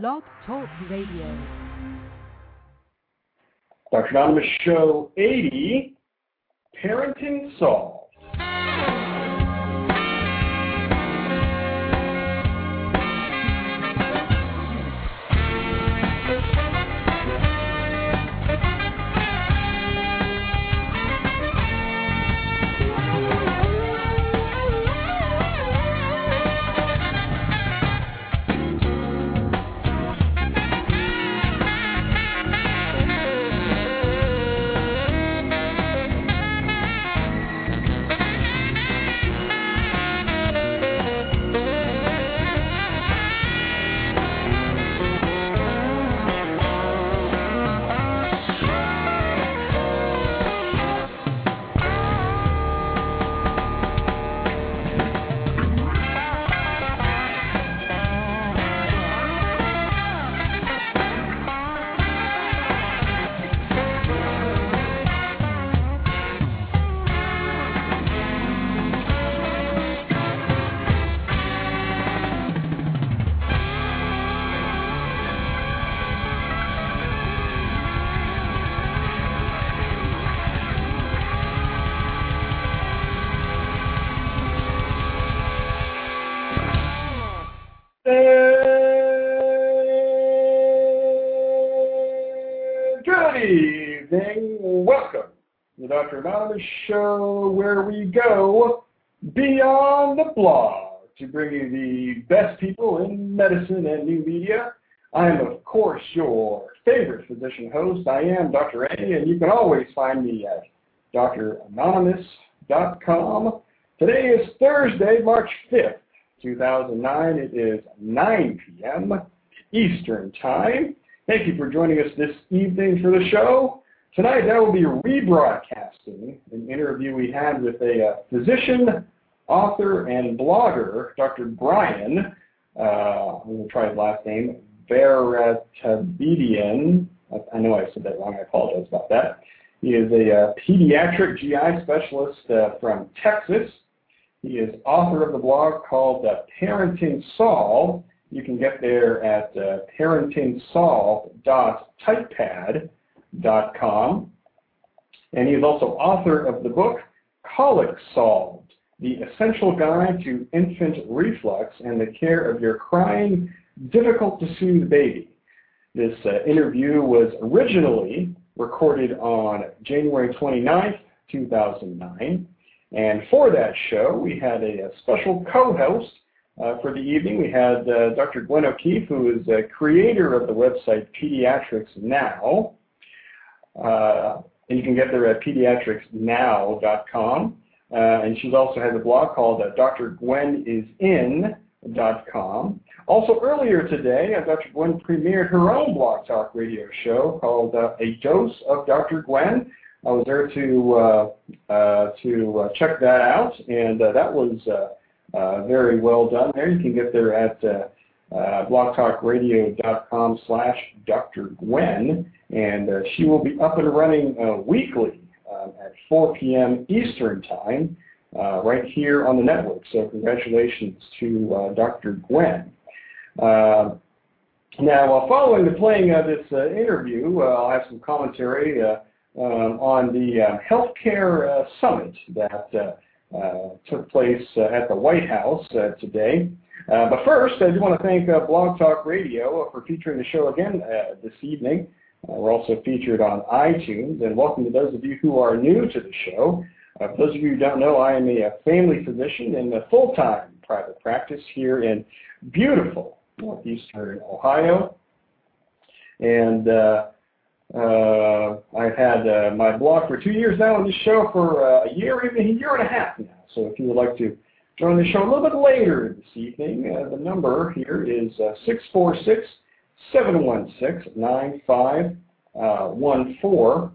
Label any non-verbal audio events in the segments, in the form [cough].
Blog Talk Radio. Dr. Anonymous Show 80, Parenting Solved. Dr. Anonymous Show, where we go beyond the blog to bring you the best people in medicine and new media. I am, of course, your favorite physician host. I am Dr. A, and you can always find me at dranonymous.com. Today is Thursday, March 5th, 2009. It is 9 p.m. Eastern Time. Thank you for joining us this evening for the show. Tonight, I will be rebroadcasting an interview we had with a uh, physician, author, and blogger, Dr. Bryan, uh, I'm going to try his last name, Baratabedian. I, know I said that wrong. I apologize about that. He is a uh, pediatric GI specialist uh, from Texas. He is author of the blog called Parenting Solved. You can get there at uh, parentingsolved.typepad.com. And he is also author of the book Colic Solved, the essential guide to infant reflux and the care of your crying, difficult to soothe baby. This uh, interview was originally recorded on January 29th, 2009. And for that show, we had a, a special co-host uh, for the evening. We had uh, Dr. Gwenn O'Keeffe, who is a creator of the website Pediatrics Now. Uh, and you can get there at pediatricsnow.com. Uh, and she also has a blog called uh, drgwenn.com. Also earlier today, Dr. Gwenn premiered her own blog talk radio show called A Dose of Dr. Gwenn. I was there to uh, uh, to uh, check that out, and that was very well done. There, you can get there at blogtalkradio.com slash Dr. Gwenn, and she will be up and running weekly um, at 4 p.m. Eastern Time, right here on the network. So congratulations to Dr. Gwenn. now, following the playing of this interview, I'll have some commentary um, on the uh, healthcare uh, summit that uh, uh took place uh, at the White House uh, today. But first, I do want to thank Blog Talk Radio for featuring the show again this evening. we're also featured on iTunes, and welcome to those of you who are new to the show. for those of you who don't know, I am a family physician in a full-time private practice here in beautiful northeastern Ohio. And uh, I've had uh, my blog for two years now, and this show for uh, a year, even a year and a half now. So if you would like to join the show a little bit later this evening, uh, the number here is uh, 646 716 9514.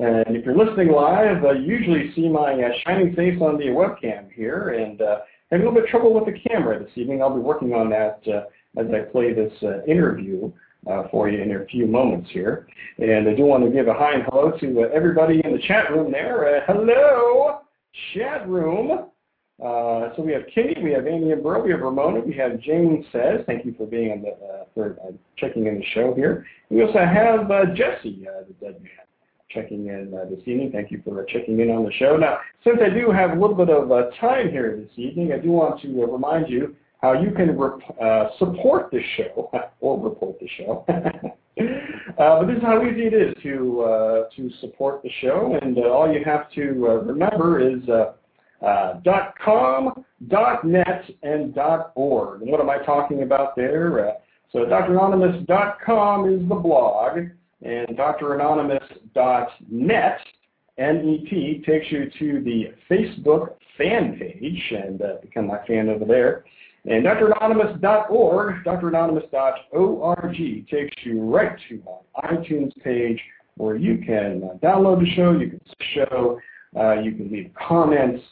And if you're listening live, uh, usually see my uh, shining face on the webcam here, and uh, have a little bit of trouble with the camera this evening. I'll be working on that uh, as I play this uh, interview uh, for you in a few moments here. And I do want to give a hi and hello to uh, everybody in the chat room there. Uh, hello, chat room. Uh, so we have Kitty, we have Amy and Burl, we have Ramona, we have Jane Says. Thank you for being on the uh, for uh, checking in the show here. We also have uh, Jesse, uh, the dead man, checking in uh, this evening. Thank you for checking in on the show. Now, since I do have a little bit of time here this evening, I do want to remind you how you can support the show [laughs] or report the show. [laughs] But this is how easy it is to to support the show, and all you have to remember is uh, .com, dot .net, and dot .org. And what am I talking about there? Uh, so dranonymous.com is the blog, and dranonymous.net, N-E-T, takes you to the Facebook fan page, and uh, become my fan over there. And dranonymous.org, dranonymous.org takes you right to my iTunes page where you can uh, download the show, you can show, uh, you can leave comments,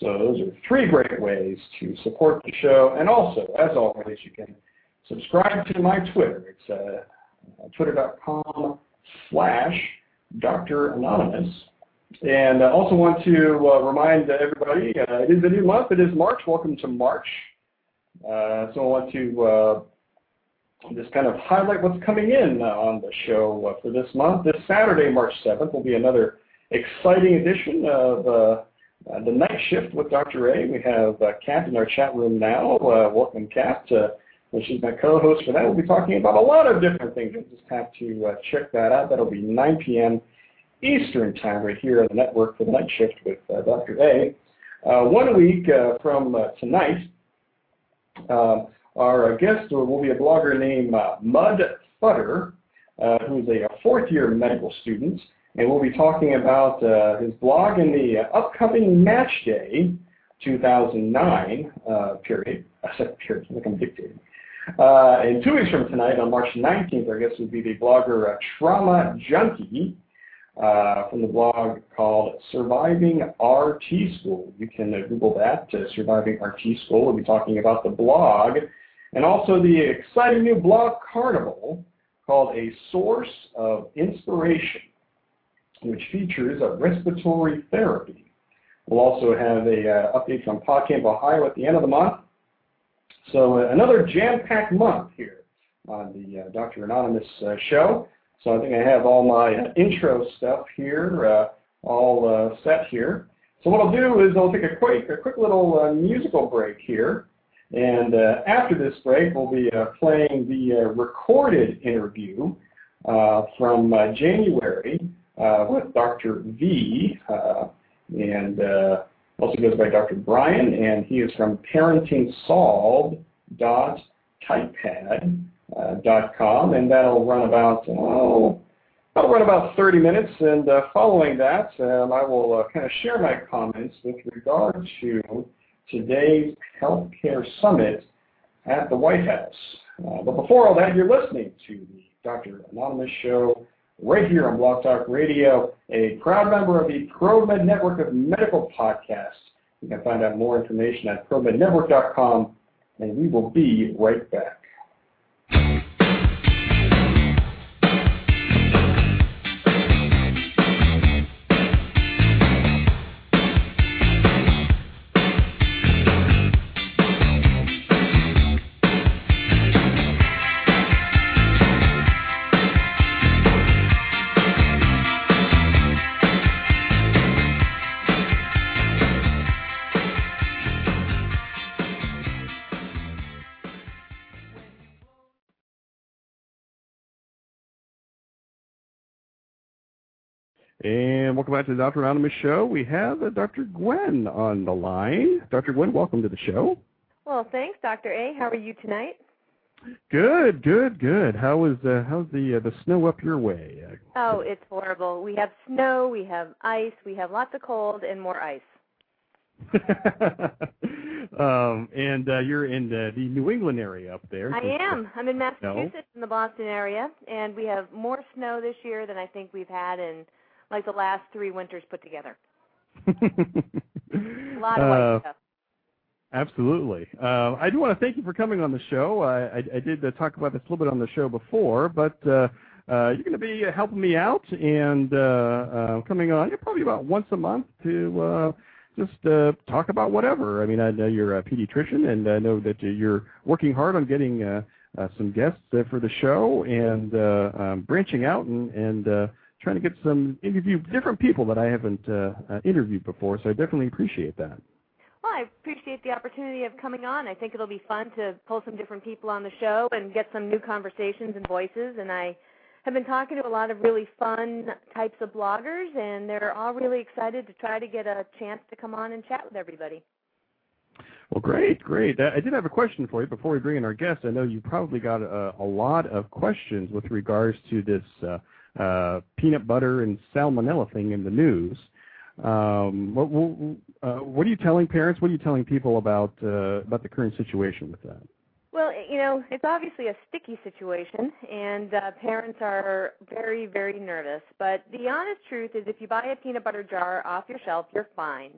so those are three great ways to support the show. And also, as always, you can subscribe to my Twitter. It's uh, twitter.com slash Dr. Anonymous. And I also want to uh, remind everybody, uh, it is a new month. It is March. Welcome to March. Uh, so I want to uh, just kind of highlight what's coming in uh, on the show uh, for this month. This Saturday, March 7th, will be another exciting edition of uh, the night shift with Dr. A. We have uh, Kat in our chat room now. Uh, welcome, Kat. Uh, she's my co-host for that. We'll be talking about a lot of different things. You'll just have to uh, check that out. That'll be 9 p.m. Eastern Time right here on the network for the night shift with uh, Dr. A. Uh, one week uh, from uh, tonight, um, our guest will be a blogger named Mud Futter, who's a fourth-year medical student and we'll be talking about uh, his blog in the uh, upcoming Match Day 2009 uh, period. [laughs] I said period, like I'm dictating. Uh, and two weeks from tonight, on March 19th, I guess would be the blogger uh, Trauma Junkie uh, from the blog called Surviving RT School. You can Google that, Surviving RT School. We'll be talking about the blog and also the exciting new blog carnival called A Source of Inspiration which features a respiratory therapy. We'll also have a uh, update from PodCamp Ohio at the end of the month. So uh, another jam-packed month here on the uh, Dr. Anonymous uh, show. So I think I have all my uh, intro stuff here uh, all set here. So what I'll do is I'll take a quick, a quick little musical break here. And after this break, we'll be playing the recorded interview from January with Dr. V, uh, and uh, also goes by Dr. Bryan, and he is from parentingsolved.typepad.com, and that'll run about, oh, I'll run about 30 minutes, and uh, following that, um, I will uh, kind of share my comments with regard to today's healthcare summit at the White House. Uh, but before all that, you're listening to the Dr. Anonymous Show right here on Blog Talk Radio, a proud member of the ProMed Network of Medical Podcasts. You can find out more information at promednetwork.com, and we will be right back. And welcome back to the Dr. Anonymous Show. We have uh, Dr. Gwenn on the line. Dr. Gwenn, welcome to the show. Well, thanks, Dr. A. How are you tonight? Good, good, good. How is uh, how's the uh, the snow up your way? Oh, it's horrible. We have snow, we have ice, we have lots of cold, and more ice. [laughs] um, and uh, you're in the, the New England area up there. I am. I'm in Massachusetts, no. in the Boston area, and we have more snow this year than I think we've had in like the last three winters put together. [laughs] a lot of white uh, stuff. Absolutely. Uh, I do want to thank you for coming on the show. I, I, I did uh, talk about this a little bit on the show before, but uh, uh, you're going to be helping me out and uh, uh, coming on probably about once a month to uh, just uh, talk about whatever. I mean, I know you're a pediatrician, and I know that you're working hard on getting uh, uh, some guests uh, for the show and uh, um, branching out and, and uh, trying to get some interview different people that I haven't uh, uh, interviewed before. So I definitely appreciate that. Well, I appreciate the opportunity of coming on. I think it'll be fun to pull some different people on the show and get some new conversations and voices. And I have been talking to a lot of really fun types of bloggers, and they're all really excited to try to get a chance to come on and chat with everybody. Well, great, great. I did have a question for you before we bring in our guest. I know you probably got a, a lot of questions with regards to this uh, uh, peanut butter and salmonella thing in the news. Um, what, uh, what, are you telling parents? What are you telling people about uh, about the current situation with that? Well, you know, it's obviously a sticky situation, and uh, parents are very, very nervous. But the honest truth is, if you buy a peanut butter jar off your shelf, you're fine.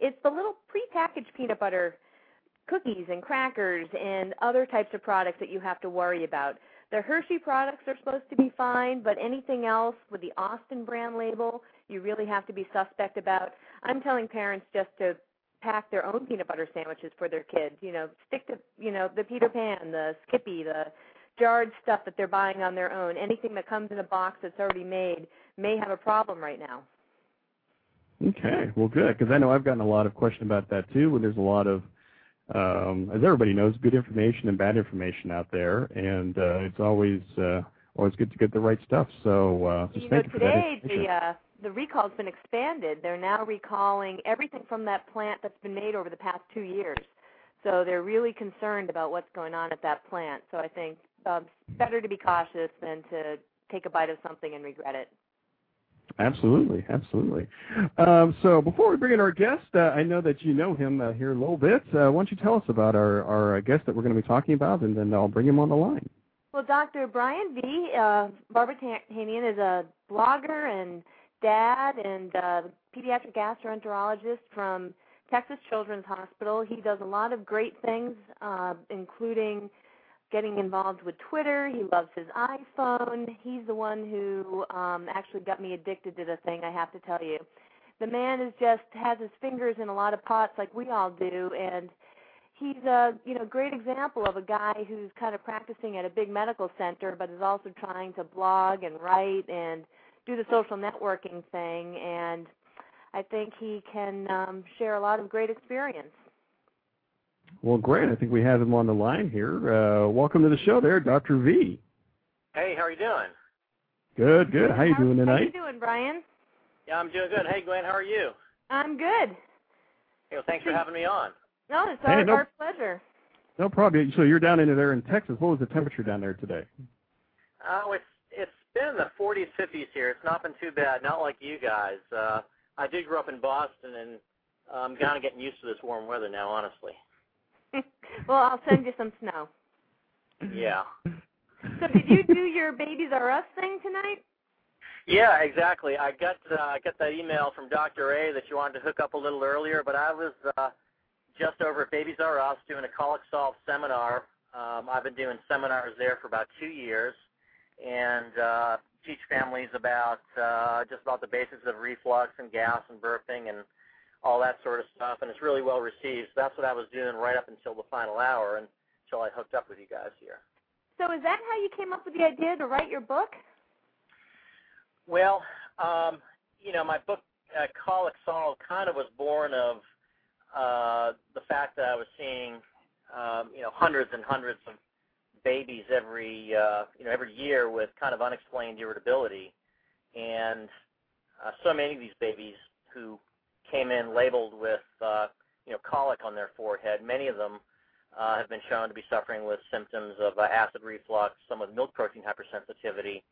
It's the little prepackaged peanut butter cookies and crackers and other types of products that you have to worry about. The Hershey products are supposed to be fine, but anything else with the Austin brand label, you really have to be suspect about. I'm telling parents just to pack their own peanut butter sandwiches for their kids. You know, stick to you know the Peter Pan, the Skippy, the jarred stuff that they're buying on their own. Anything that comes in a box that's already made may have a problem right now. Okay, well, good because I know I've gotten a lot of questions about that too. When there's a lot of, um, as everybody knows, good information and bad information out there, and uh, it's always uh, always good to get the right stuff. So uh, just you thank know, you for today that the uh, the recall's been expanded. They're now recalling everything from that plant that's been made over the past two years. So they're really concerned about what's going on at that plant. So I think um, better to be cautious than to take a bite of something and regret it. Absolutely, absolutely. Um, so before we bring in our guest, uh, I know that you know him uh, here a little bit. Uh, why don't you tell us about our, our guest that we're going to be talking about, and then I'll bring him on the line. Well, Dr. Bryan V. Uh, Barbara is a blogger and dad and uh, pediatric gastroenterologist from Texas Children's Hospital. He does a lot of great things, uh, including getting involved with Twitter. He loves his iPhone. He's the one who um, actually got me addicted to the thing. I have to tell you, the man is just has his fingers in a lot of pots like we all do, and he's a you know great example of a guy who's kind of practicing at a big medical center, but is also trying to blog and write and do the social networking thing, and I think he can um, share a lot of great experience. Well, Grant, I think we have him on the line here. Uh, welcome to the show, there, Dr. V. Hey, how are you doing? Good, good. How, are you doing tonight? How you doing, Bryan? Yeah, I'm doing good. Hey, Gwenn, how are you? I'm good. Hey, well, thanks for having me on. No, it's our, hey, no, our pleasure. No problem. So you're down into there in Texas. What was the temperature down there today? Oh, it's been in the 40s, 50s here. It's not been too bad. Not like you guys. Uh, I did grow up in Boston, and I'm kind of getting used to this warm weather now, honestly. [laughs] well, I'll send you some snow. Yeah. So did you do your Babies R Us thing tonight? Yeah, exactly. I got uh, I got that email from Dr. A that you wanted to hook up a little earlier, but I was uh, just over at Babies R Us doing a colic solve seminar. Um, I've been doing seminars there for about two years, and uh, teach families about uh, just about the basics of reflux and gas and burping and all that sort of stuff. And it's really well received. So that's what I was doing right up until the final hour until I hooked up with you guys here. So is that how you came up with the idea to write your book? Well, um, you know, my book, uh, Solve, kind of was born of uh, the fact that I was seeing, um, you know, hundreds and hundreds of babies every uh, you know every year with kind of unexplained irritability, and uh, so many of these babies who came in labeled with uh, you know colic on their forehead. Many of them uh, have been shown to be suffering with symptoms of uh, acid reflux, some with milk protein hypersensitivity,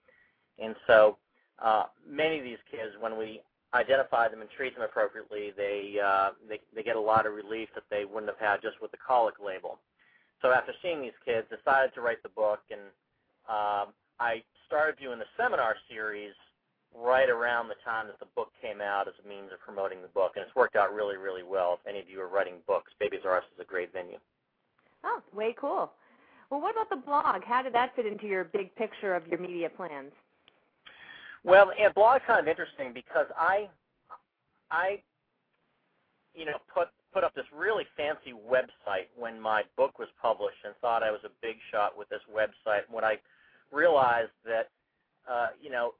and so uh, many of these kids, when we identify them and treat them appropriately, they, uh, they they get a lot of relief that they wouldn't have had just with the colic label. So after seeing these kids, decided to write the book, and um, I started doing the seminar series right around the time that the book came out as a means of promoting the book, and it's worked out really, really well. If any of you are writing books, Babies R Us is a great venue. Oh, way cool. Well, what about the blog? How did that fit into your big picture of your media plans? Well, yeah, blog's kind of interesting because I, I you know, put put up this really fancy website when my book was published, and thought I was a big shot with this website. When I realized that, uh, you know,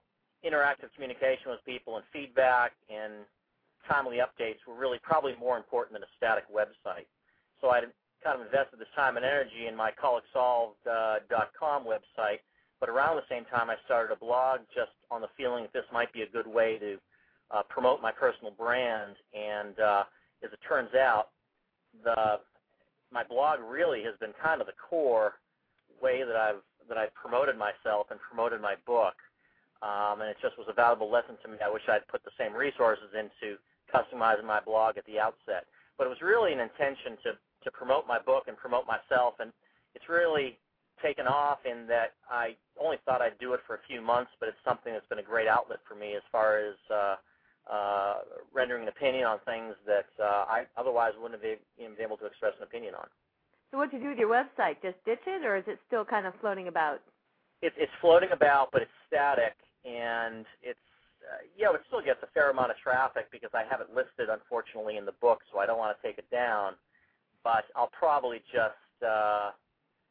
interactive communication with people and feedback and timely updates were really probably more important than a static website. So I kind of invested this time and energy in my colicsolved.com uh, website, but around the same time I started a blog just on the feeling that this might be a good way to uh, promote my personal brand. And uh, as it turns out, the my blog really has been kind of the core way that I've that I've promoted myself and promoted my book. Um, and it just was a valuable lesson to me. I wish I'd put the same resources into customizing my blog at the outset. But it was really an intention to to promote my book and promote myself, and it's really taken off in that I only thought I'd do it for a few months, but it's something that's been a great outlet for me as far as uh, uh, rendering an opinion on things that uh, I otherwise wouldn't have been able to express an opinion on. So what do you do with your website? Just ditch it, or is it still kind of floating about? It, it's floating about, but it's static, and it's uh, you know, it still gets a fair amount of traffic because I have it listed, unfortunately, in the book, so I don't want to take it down. But I'll probably just, uh,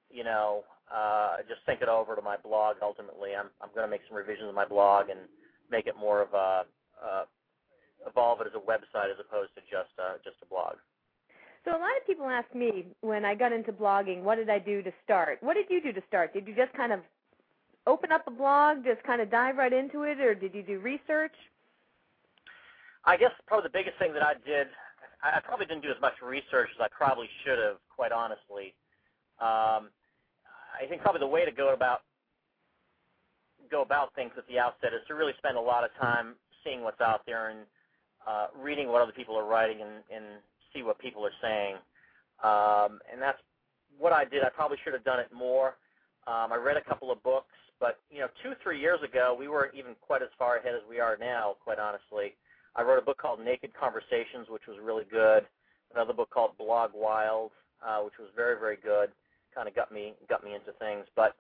you know, uh, just sync it over to my blog. Ultimately, I'm I'm going to make some revisions to my blog and make it more of a uh, evolve it as a website as opposed to just uh, just a blog. So a lot of people ask me when I got into blogging, what did I do to start? What did you do to start? Did you just kind of open up a blog, just kind of dive right into it, or did you do research? I guess probably the biggest thing that I did, I probably didn't do as much research as I probably should have, quite honestly. Um, I think probably the way to go about go about things at the outset is to really spend a lot of time seeing what's out there and uh, reading what other people are writing and, and see what people are saying. Um, and that's what I did. I probably should have done it more. Um, I read a couple of books. But you know, two three years ago, we weren't even quite as far ahead as we are now. Quite honestly, I wrote a book called Naked Conversations, which was really good. Another book called Blog Wild, uh, which was very very good. Kind of got me got me into things. But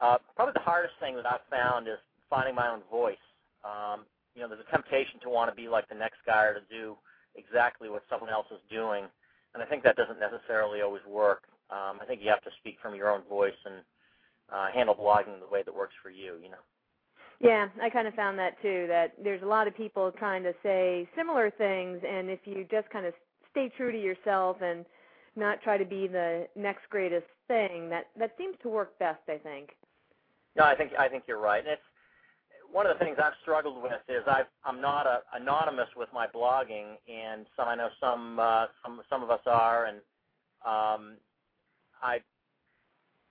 uh, probably the hardest thing that I've found is finding my own voice. Um, you know, there's a temptation to want to be like the next guy or to do exactly what someone else is doing, and I think that doesn't necessarily always work. Um, I think you have to speak from your own voice and uh, handle blogging the way that works for you. You know. Yeah, I kind of found that too. That there's a lot of people trying to say similar things, and if you just kind of stay true to yourself and not try to be the next greatest thing, that that seems to work best. I think. No, I think I think you're right. And it's one of the things I've struggled with is I've, I'm not a, anonymous with my blogging, and some I know some uh, some some of us are, and um, I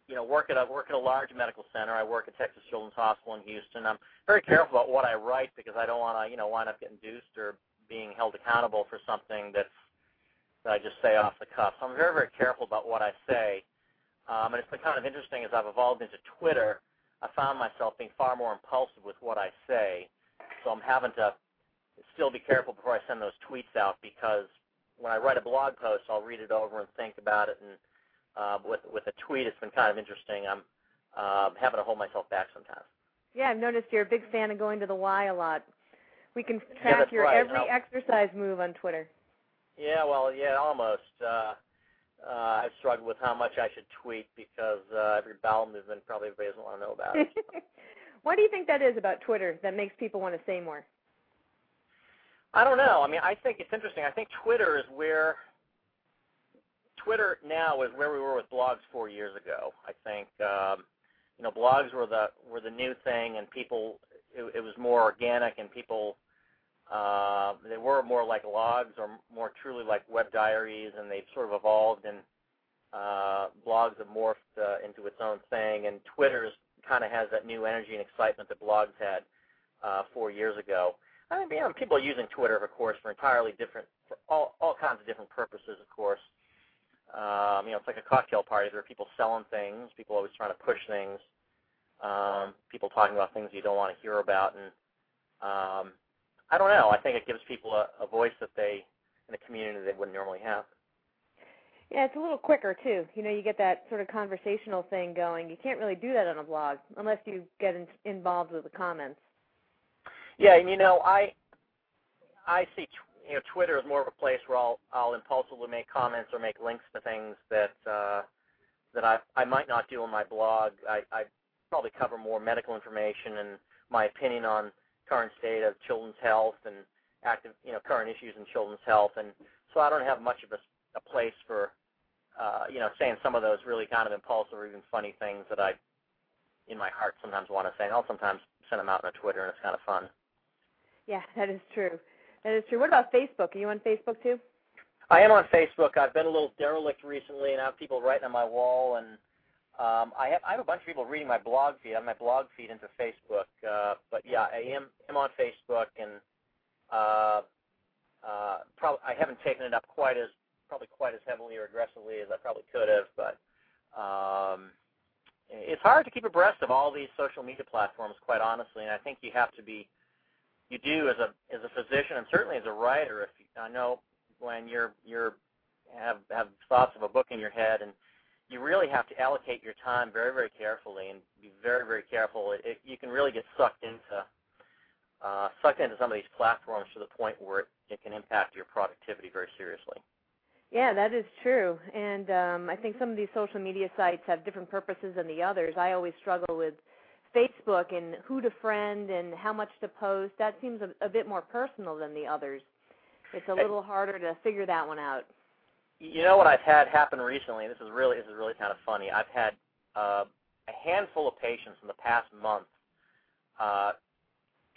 you know, work at a work at a large medical center. I work at Texas Children's Hospital in Houston. I'm very careful about what I write because I don't want to, you know, wind up getting dooced or being held accountable for something that's that I just say off the cuff. So I'm very, very careful about what I say. Um, and it's been kind of interesting as I've evolved into Twitter. I found myself being far more impulsive with what I say. So I'm having to still be careful before I send those tweets out because when I write a blog post, I'll read it over and think about it and uh, with with a tweet, it's been kind of interesting. I'm uh, having to hold myself back sometimes. Yeah, I've noticed you're a big fan of going to the Y a lot. We can track yeah, your right. every exercise move on Twitter. Yeah, well, yeah, almost. Uh, uh, I've struggled with how much I should tweet because uh, every bowel movement probably everybody doesn't want to know about it. [laughs] [laughs] what do you think that is about Twitter that makes people want to say more? I don't know. I mean, I think it's interesting. I think Twitter is where Twitter now is where we were with blogs four years ago. I think um, you know blogs were the were the new thing, and people it, it was more organic, and people uh, they were more like logs or more truly like web diaries, and they've sort of evolved, and uh, blogs have morphed uh, into its own thing, and Twitter kind of has that new energy and excitement that blogs had uh, four years ago. I mean, you people are using Twitter, of course, for entirely different, for all all kinds of different purposes, of course. Um, you know, it's like a cocktail party. There are people selling things, people always trying to push things, um, people talking about things you don't want to hear about, and um, I don't know. I think it gives people a, a voice that they in a community they wouldn't normally have. Yeah, it's a little quicker too. You know, you get that sort of conversational thing going. You can't really do that on a blog unless you get in, involved with the comments. Yeah, and you know, I I see you know, Twitter is more of a place where I'll I'll impulsively make comments or make links to things that uh, that I I might not do on my blog. I, I probably cover more medical information and my opinion on current state of children's health and active, you know, current issues in children's health, and so I don't have much of a, a place for, uh, you know, saying some of those really kind of impulsive or even funny things that I, in my heart, sometimes want to say. I'll sometimes send them out on Twitter, and it's kind of fun. Yeah, that is true. That is true. What about Facebook? Are you on Facebook too? I am on Facebook. I've been a little derelict recently, and I have people writing on my wall, and um, I have I have a bunch of people reading my blog feed. I have my blog feed into Facebook, uh, but yeah, I am am on Facebook, and uh, uh, probably I haven't taken it up quite as probably quite as heavily or aggressively as I probably could have, but um, it's hard to keep abreast of all these social media platforms, quite honestly. And I think you have to be, you do as a as a physician and certainly as a writer. If you, I know when you're you're have have thoughts of a book in your head and you really have to allocate your time very very carefully and be very very careful. It, it, you can really get sucked into uh, sucked into some of these platforms to the point where it, it can impact your productivity very seriously. Yeah, that is true. And um, I think some of these social media sites have different purposes than the others. I always struggle with Facebook and who to friend and how much to post. That seems a, a bit more personal than the others. It's a little harder to figure that one out. You know what I've had happen recently? This is really this is really kind of funny. I've had uh, a handful of patients in the past month uh,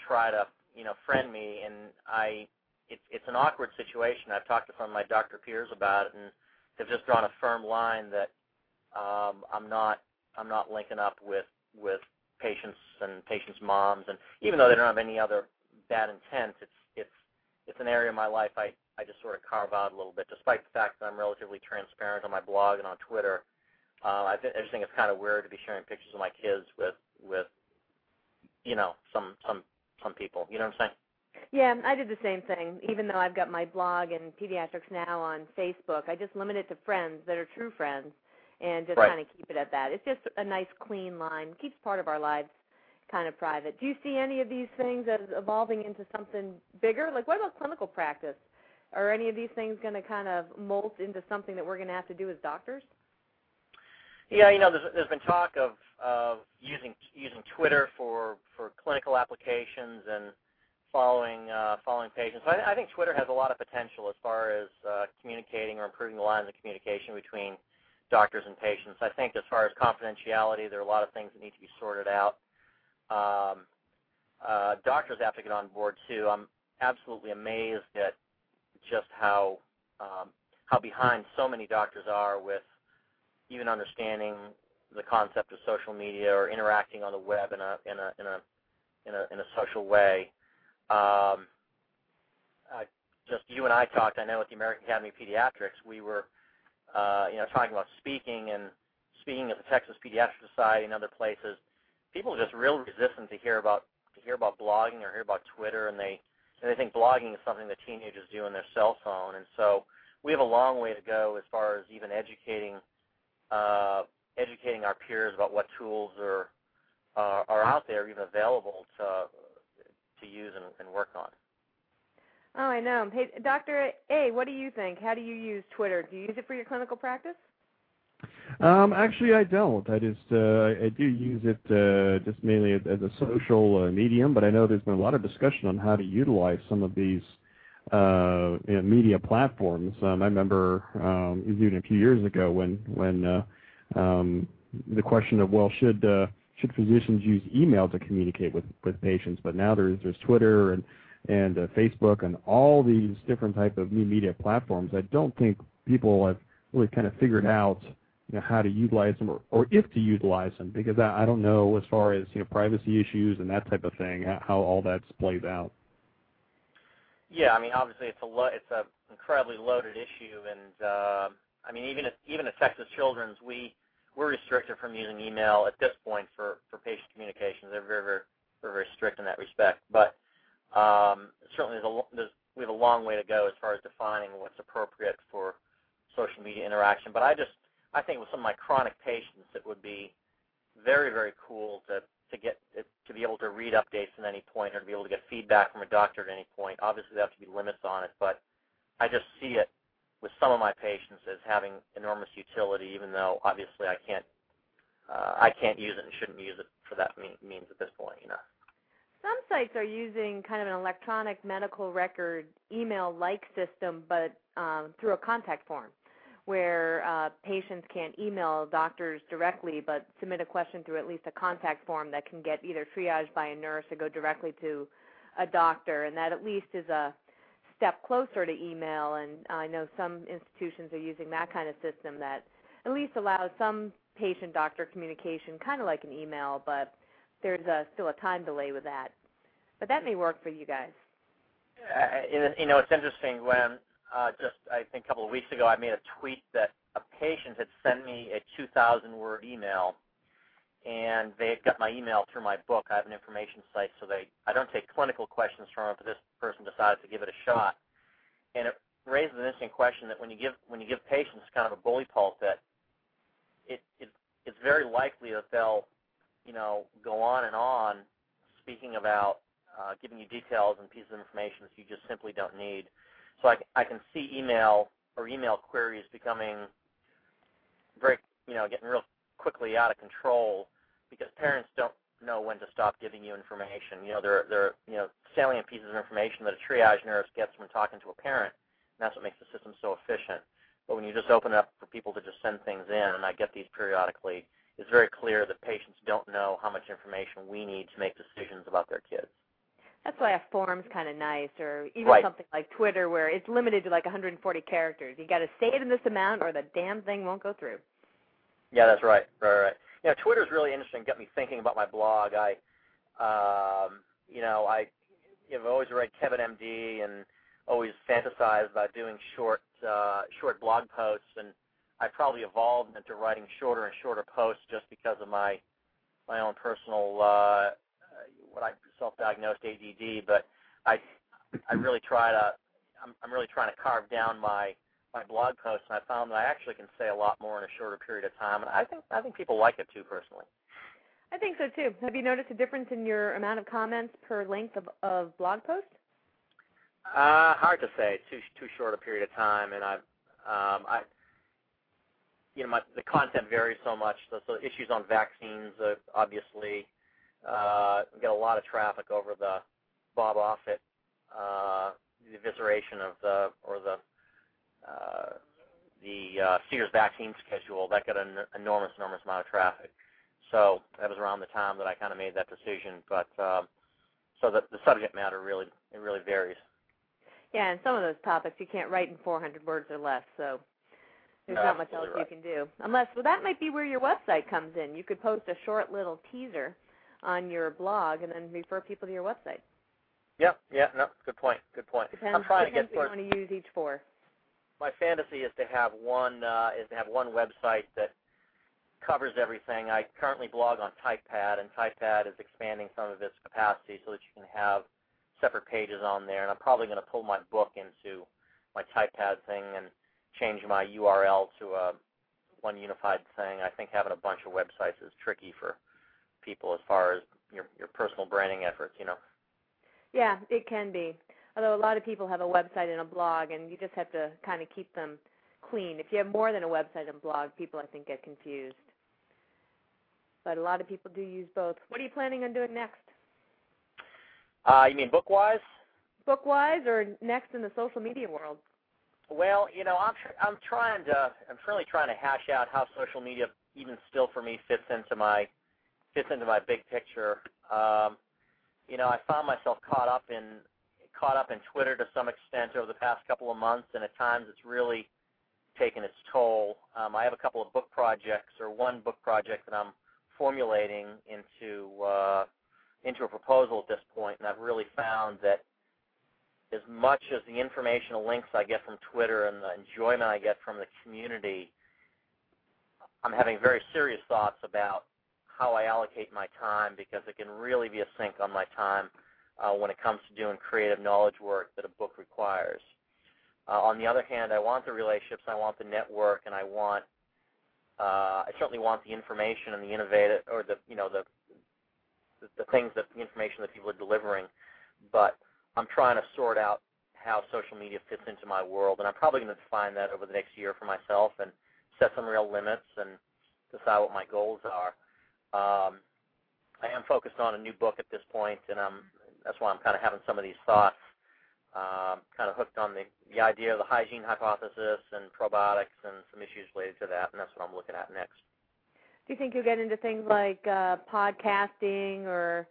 try to you know friend me, and I it's it's an awkward situation. I've talked to some of my doctor peers about it, and they've just drawn a firm line that um, I'm not I'm not linking up with with patients and patients' moms, and even though they don't have any other bad intent, it's it's it's an area of my life I I just sort of carve out a little bit, despite the fact that I'm relatively transparent on my blog and on Twitter. Uh, I, th- I just think it's kind of weird to be sharing pictures of my kids with with you know some some some people. You know what I'm saying? Yeah, I did the same thing. Even though I've got my blog and Pediatrics Now on Facebook, I just limit it to friends that are true friends and just right. kind of keep it at that. It's just a nice, clean line. Keeps part of our lives kind of private. Do you see any of these things as evolving into something bigger? Like, what about clinical practice? Are any of these things going to kind of molt into something that we're going to have to do as doctors? Yeah, you know, there's, there's been talk of, of using using Twitter for for clinical applications and following uh, following patients. So I, I think Twitter has a lot of potential as far as uh, communicating or improving the lines of communication between doctors and patients. I think as far as confidentiality, there are a lot of things that need to be sorted out. Um, uh, doctors have to get on board too. I'm absolutely amazed at just how um, how behind so many doctors are with even understanding the concept of social media or interacting on the web in a in a in a in a, in a social way. Um, uh, just you and I talked. I know at the American Academy of Pediatrics, we were, uh, you know, talking about speaking and speaking at the Texas Pediatric Society and other places. People are just real resistant to hear about to hear about blogging or hear about Twitter, and they and they think blogging is something that teenagers do on their cell phone. And so we have a long way to go as far as even educating uh, educating our peers about what tools are uh, are out there, even available to to use and, and work on. Oh, I know. Hey, Doctor A, what do you think? How do you use Twitter? Do you use it for your clinical practice? Um, actually, I don't. I just uh, I do use it uh, just mainly as, as a social uh, medium, but I know there's been a lot of discussion on how to utilize some of these uh, you know, media platforms. Um, I remember um, even a few years ago when when uh, um, the question of well, should uh, should physicians use email to communicate with, with patients? But now there's there's Twitter and and uh, Facebook and all these different type of new media platforms. I don't think people have really kind of figured out you know, how to utilize them or, or if to utilize them because I, I don't know as far as you know privacy issues and that type of thing how, how all that's plays out. Yeah, I mean obviously it's a lo- it's a incredibly loaded issue, and uh, I mean even at, even at Texas Children's we we're restricted from using email at this point for, for patient communications. They're very, very, very, very strict in that respect. But um, certainly there's a, there's, we have a long way to go as far as defining what's appropriate for social media interaction. But I just, I think with some of my chronic patients, it would be very, very cool to, to get to be able to read updates at any point or to be able to get feedback from a doctor at any point. Obviously, there have to be limits on it, but I just see it with some of my patients as having enormous utility, even though obviously I can't uh, I can't use it and shouldn't use it for that means at this point. You know. Some sites are using kind of an electronic medical record email-like system, but um, through a contact form, where uh, patients can't email doctors directly, but submit a question through at least a contact form that can get either triaged by a nurse or go directly to a doctor, and that at least is a step closer to email. And I know some institutions are using that kind of system that at least allows some patient-doctor communication, kind of like an email, but there's a, still a time delay with that. But that may work for you guys. Uh, you know, it's interesting when uh, just I think a couple of weeks ago I made a tweet that a patient had sent me a 2,000 word email, and they had got my email through my book. I have an information site, so they I don't take clinical questions from it, but this person decided to give it a shot, and it raises an interesting question that when you give when you give patients kind of a bully pulpit, it, it it's very likely that they'll you know, go on and on speaking about uh, giving you details and pieces of information that you just simply don't need. So I, I can see email or email queries becoming very, you know, getting real quickly out of control because parents don't know when to stop giving you information. You know, there, there are, you know, salient pieces of information that a triage nurse gets from talking to a parent, and that's what makes the system so efficient. But when you just open it up for people to just send things in, and I get these periodically, it's very clear that patients don't know how much information we need to make decisions about their kids. That's why a form's kind of nice, or even right. something like Twitter, where it's limited to like 140 characters. You got to say it in this amount, or the damn thing won't go through. Yeah, that's right. Right, right. You know, Twitter's really interesting. Got me thinking about my blog. I, um, you know, I, have always read Kevin MD and always fantasized about doing short, uh, short blog posts and I probably evolved into writing shorter and shorter posts just because of my my own personal uh, what I self-diagnosed ADD. But I I really try to I'm, I'm really trying to carve down my my blog posts, and I found that I actually can say a lot more in a shorter period of time, and I think I think people like it too personally. I think so too. Have you noticed a difference in your amount of comments per length of, of blog post? Uh, hard to say. Too too short a period of time, and I've um, I you know, my, the content varies so much. So, so issues on vaccines, uh, obviously, uh, get a lot of traffic over the Bob Offit, uh, the evisceration of the or the uh, the uh, Sears vaccine schedule. That got an enormous, enormous amount of traffic. So that was around the time that I kind of made that decision. But um, so the, the subject matter really it really varies. Yeah, and some of those topics you can't write in 400 words or less. So there's no, not much else right. you can do. Unless, well, that might be where your website comes in. You could post a short little teaser on your blog and then refer people to your website. Yeah, yeah, no, good point, good point. Depends, I'm trying to get what you want to use each for. My fantasy is to have one uh, is to have one website that covers everything. I currently blog on TypePad, and TypePad is expanding some of its capacity so that you can have separate pages on there. And I'm probably going to pull my book into my TypePad thing and change my URL to a one unified thing. I think having a bunch of websites is tricky for people as far as your your personal branding efforts. You know. Yeah, it can be. Although a lot of people have a website and a blog, and you just have to kind of keep them clean. If you have more than a website and blog, people I think get confused. But a lot of people do use both. What are you planning on doing next? Uh, you mean book-wise? Book-wise, or next in the social media world? Well, you know, I'm I'm trying to I'm really trying to hash out how social media even still for me fits into my fits into my big picture. Um, you know, I found myself caught up in caught up in Twitter to some extent over the past couple of months, and at times it's really taken its toll. Um, I have a couple of book projects, or one book project that I'm formulating into uh, into a proposal at this point, and I've really found that as much as the informational links I get from Twitter and the enjoyment I get from the community, I'm having very serious thoughts about how I allocate my time because it can really be a sink on my time uh, when it comes to doing creative knowledge work that a book requires. Uh, on the other hand, I want the relationships, I want the network, and I want uh, I certainly want the information and the innovative or the you know the the, the things that the information that people are delivering, but I'm trying to sort out how social media fits into my world, and I'm probably going to define that over the next year for myself and set some real limits and decide what my goals are. Um, I am focused on a new book at this point, and I'm that's why I'm kind of having some of these thoughts. Um, kind of hooked on the, the idea of the hygiene hypothesis and probiotics and some issues related to that, and that's what I'm looking at next. Do you think you'll get into things like uh, podcasting, or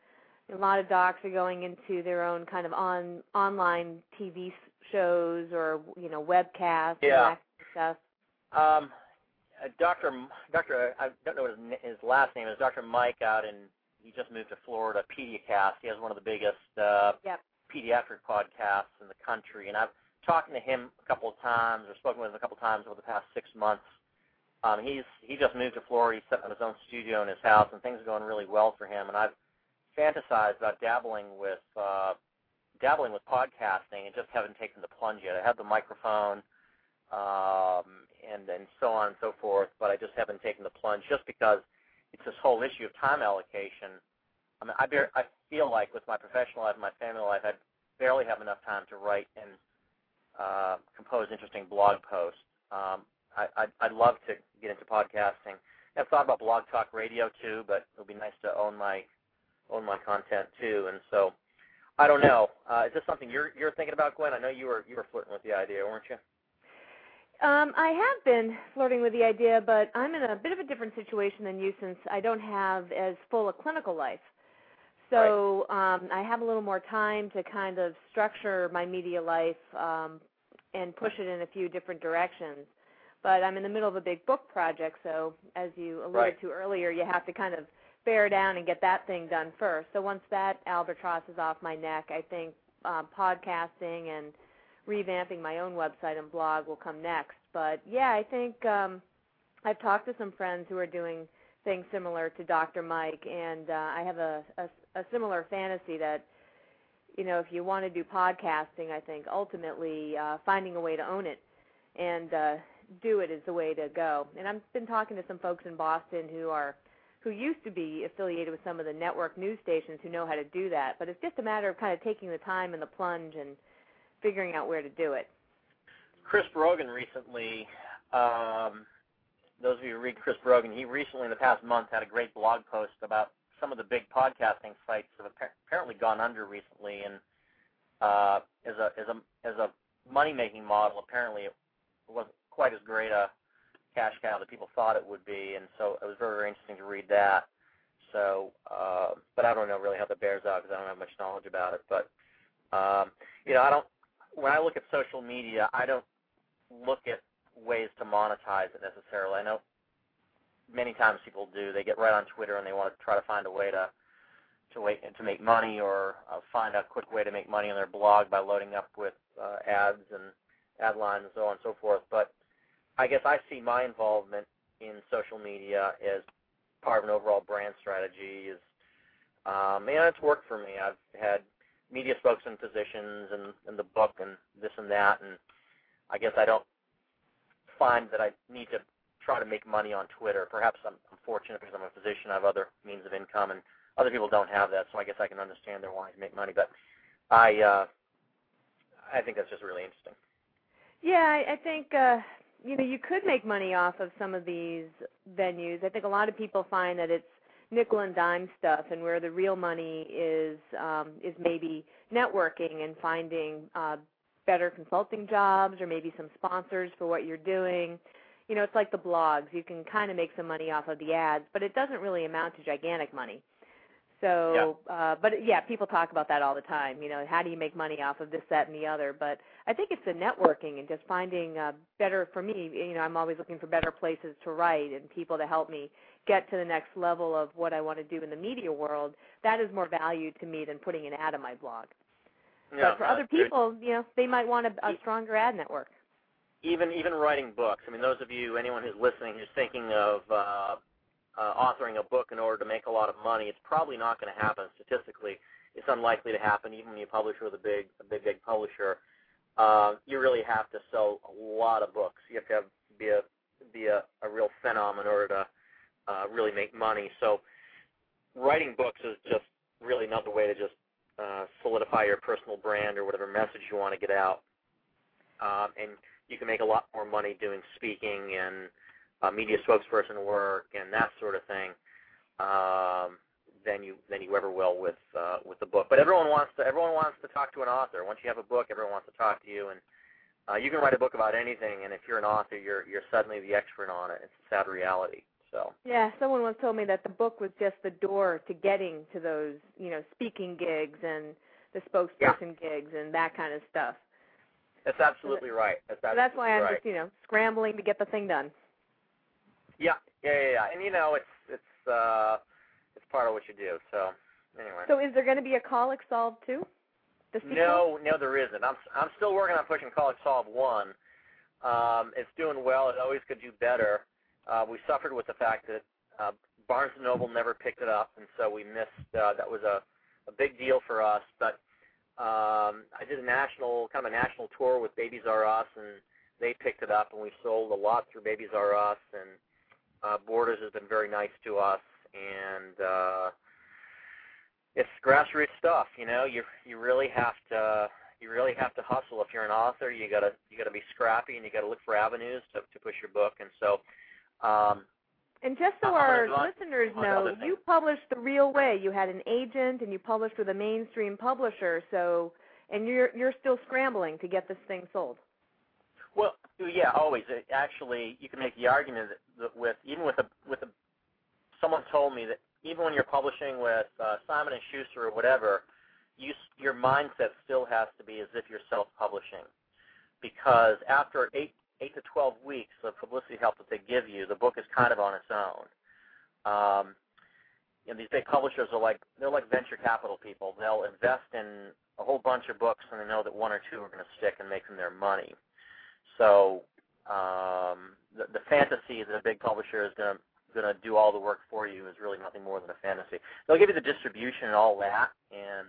a lot of docs are going into their own kind of on online TV shows or you know webcasts yeah. and that stuff? Um, uh, Doctor Doctor I don't know what his, his last name is. Doctor Mike out in he just moved to Florida. Pediacast. He has one of the biggest uh, yep. pediatric podcasts in the country, and I've talked to him a couple of times or spoken with him a couple of times over the past six months. Um, he's he just moved to Florida. He's set up his own studio in his house, and things are going really well for him. And I've fantasized about dabbling with uh, dabbling with podcasting and just haven't taken the plunge yet. I have the microphone um, and and so on and so forth, but I just haven't taken the plunge just because it's this whole issue of time allocation. I mean, I, bear, I feel like with my professional life and my family life, I barely have enough time to write and uh, compose interesting blog posts. Um, I, I'd, I'd love to get into podcasting. I've thought about blog talk radio too, but it would be nice to own my own my content too. And so, I don't know. Uh, is this something you're you're thinking about, Gwenn? I know you were you were flirting with the idea, weren't you? Um, I have been flirting with the idea, but I'm in a bit of a different situation than you since I don't have as full a clinical life. So right. um, I have a little more time to kind of structure my media life um, and push it in a few different directions. But I'm in the middle of a big book project, so as you alluded right. to earlier, you have to kind of bear down and get that thing done first. So once that albatross is off my neck, I think uh, podcasting and revamping my own website and blog will come next. But yeah, I think um, I've talked to some friends who are doing things similar to Dr. Mike, and uh, I have a, a, a similar fantasy that you know if you want to do podcasting, I think ultimately uh, finding a way to own it and uh, do it is the way to go. And I've been talking to some folks in Boston who are who used to be affiliated with some of the network news stations who know how to do that. But it's just a matter of kind of taking the time and the plunge and figuring out where to do it. Chris Brogan recently, um, those of you who read Chris Brogan, he recently in the past month had a great blog post about some of the big podcasting sites have apparently gone under recently, and uh, as a as a as a money making model, apparently it wasn't quite as great a cash cow that people thought it would be, and so it was very very interesting to read that. So, uh, but I don't know really how that bears out because I don't have much knowledge about it. But um, you know, I don't when I look at social media, I don't look at ways to monetize it necessarily. I know many times people do. They get right on Twitter and they want to try to find a way to to wait to make money or uh, find a quick way to make money on their blog by loading up with uh, ads and ad lines and so on and so forth. But I guess I see my involvement in social media as part of an overall brand strategy. Is um, and it's worked for me. I've had media spokesman positions and, and the book and this and that, and I guess I don't find that I need to try to make money on Twitter. Perhaps I'm, I'm fortunate because I'm a physician. I have other means of income, and other people don't have that. So I guess I can understand their wanting to make money. But I, uh, I think that's just really interesting. Yeah, I, I think uh, you know you could make money off of some of these venues. I think a lot of people find that it's nickel and dime stuff and where the real money is um, is maybe networking and finding uh, better consulting jobs or maybe some sponsors for what you're doing. You know, it's like the blogs. You can kind of make some money off of the ads, but it doesn't really amount to gigantic money. So, yeah. uh, but yeah, people talk about that all the time. You know, how do you make money off of this, that, and the other? But I think it's the networking and just finding uh, better. For me, you know, I'm always looking for better places to write and people to help me get to the next level of what I want to do in the media world, that is more value to me than putting an ad on my blog. Yeah, but for other people, you know, they might want a, a stronger ad network. Even even writing books. I mean, those of you, anyone who's listening, who's thinking of uh, uh, authoring a book in order to make a lot of money, it's probably not going to happen statistically. It's unlikely to happen even when you publish with a big a big big publisher. Uh, you really have to sell a lot of books. You have to have, be a be a, a real phenom in order to uh, really make money. So writing books is just really another way to just uh, solidify your personal brand or whatever message you want to get out. Um, and you can make a lot more money doing speaking and uh, media spokesperson work and that sort of thing um, than you than you ever will with uh, with the book. But everyone wants to everyone wants to talk to an author. Once you have a book, everyone wants to talk to you, and uh, you can write a book about anything. And if you're an author, you're you're suddenly the expert on it. It's a sad reality. So yeah, someone once told me that the book was just the door to getting to those you know speaking gigs and the spokesperson yeah. gigs and that kind of stuff. That's absolutely right. That's, absolutely so that's why I'm right. just you know scrambling to get the thing done. Yeah, yeah, yeah, yeah. And you know, it's it's uh, it's part of what you do. So anyway. So is there going to be a Colic Solved too? The sequel? No, no, there isn't. I'm I'm still working on pushing Colic Solved one. Um, it's doing well. It always could do better. Uh, we suffered with the fact that uh, Barnes and Noble never picked it up, and so we missed. Uh, that was a a big deal for us. But um, I did a national kind of a national tour with Babies R Us, and they picked it up, and we sold a lot through Babies R Us, and uh, Borders has been very nice to us, and uh, it's grassroots stuff. You know, you you really have to you really have to hustle. If you're an author, you gotta you gotta be scrappy, and you gotta look for avenues to to push your book. And so. Um, and just so our listeners know, you published the real way. You had an agent, and you published with a mainstream publisher. So, and you're you're still scrambling to get this thing sold. Well, yeah, always. It, actually, you can make the argument that, that with even with a with a someone told me that even when you're publishing with uh, Simon and Schuster or whatever, you your mindset still has to be as if you're self-publishing, because after eight eight to twelve weeks of publicity help that they give you, the book is kind of on its own. Um, you these big publishers are like they're like venture capital people. They'll invest in a whole bunch of books, and they know that one or two are going to stick and make them their money. So um, the, the fantasy that a big publisher is going to going to do all the work for you is really nothing more than a fantasy. They'll give you the distribution and all that, and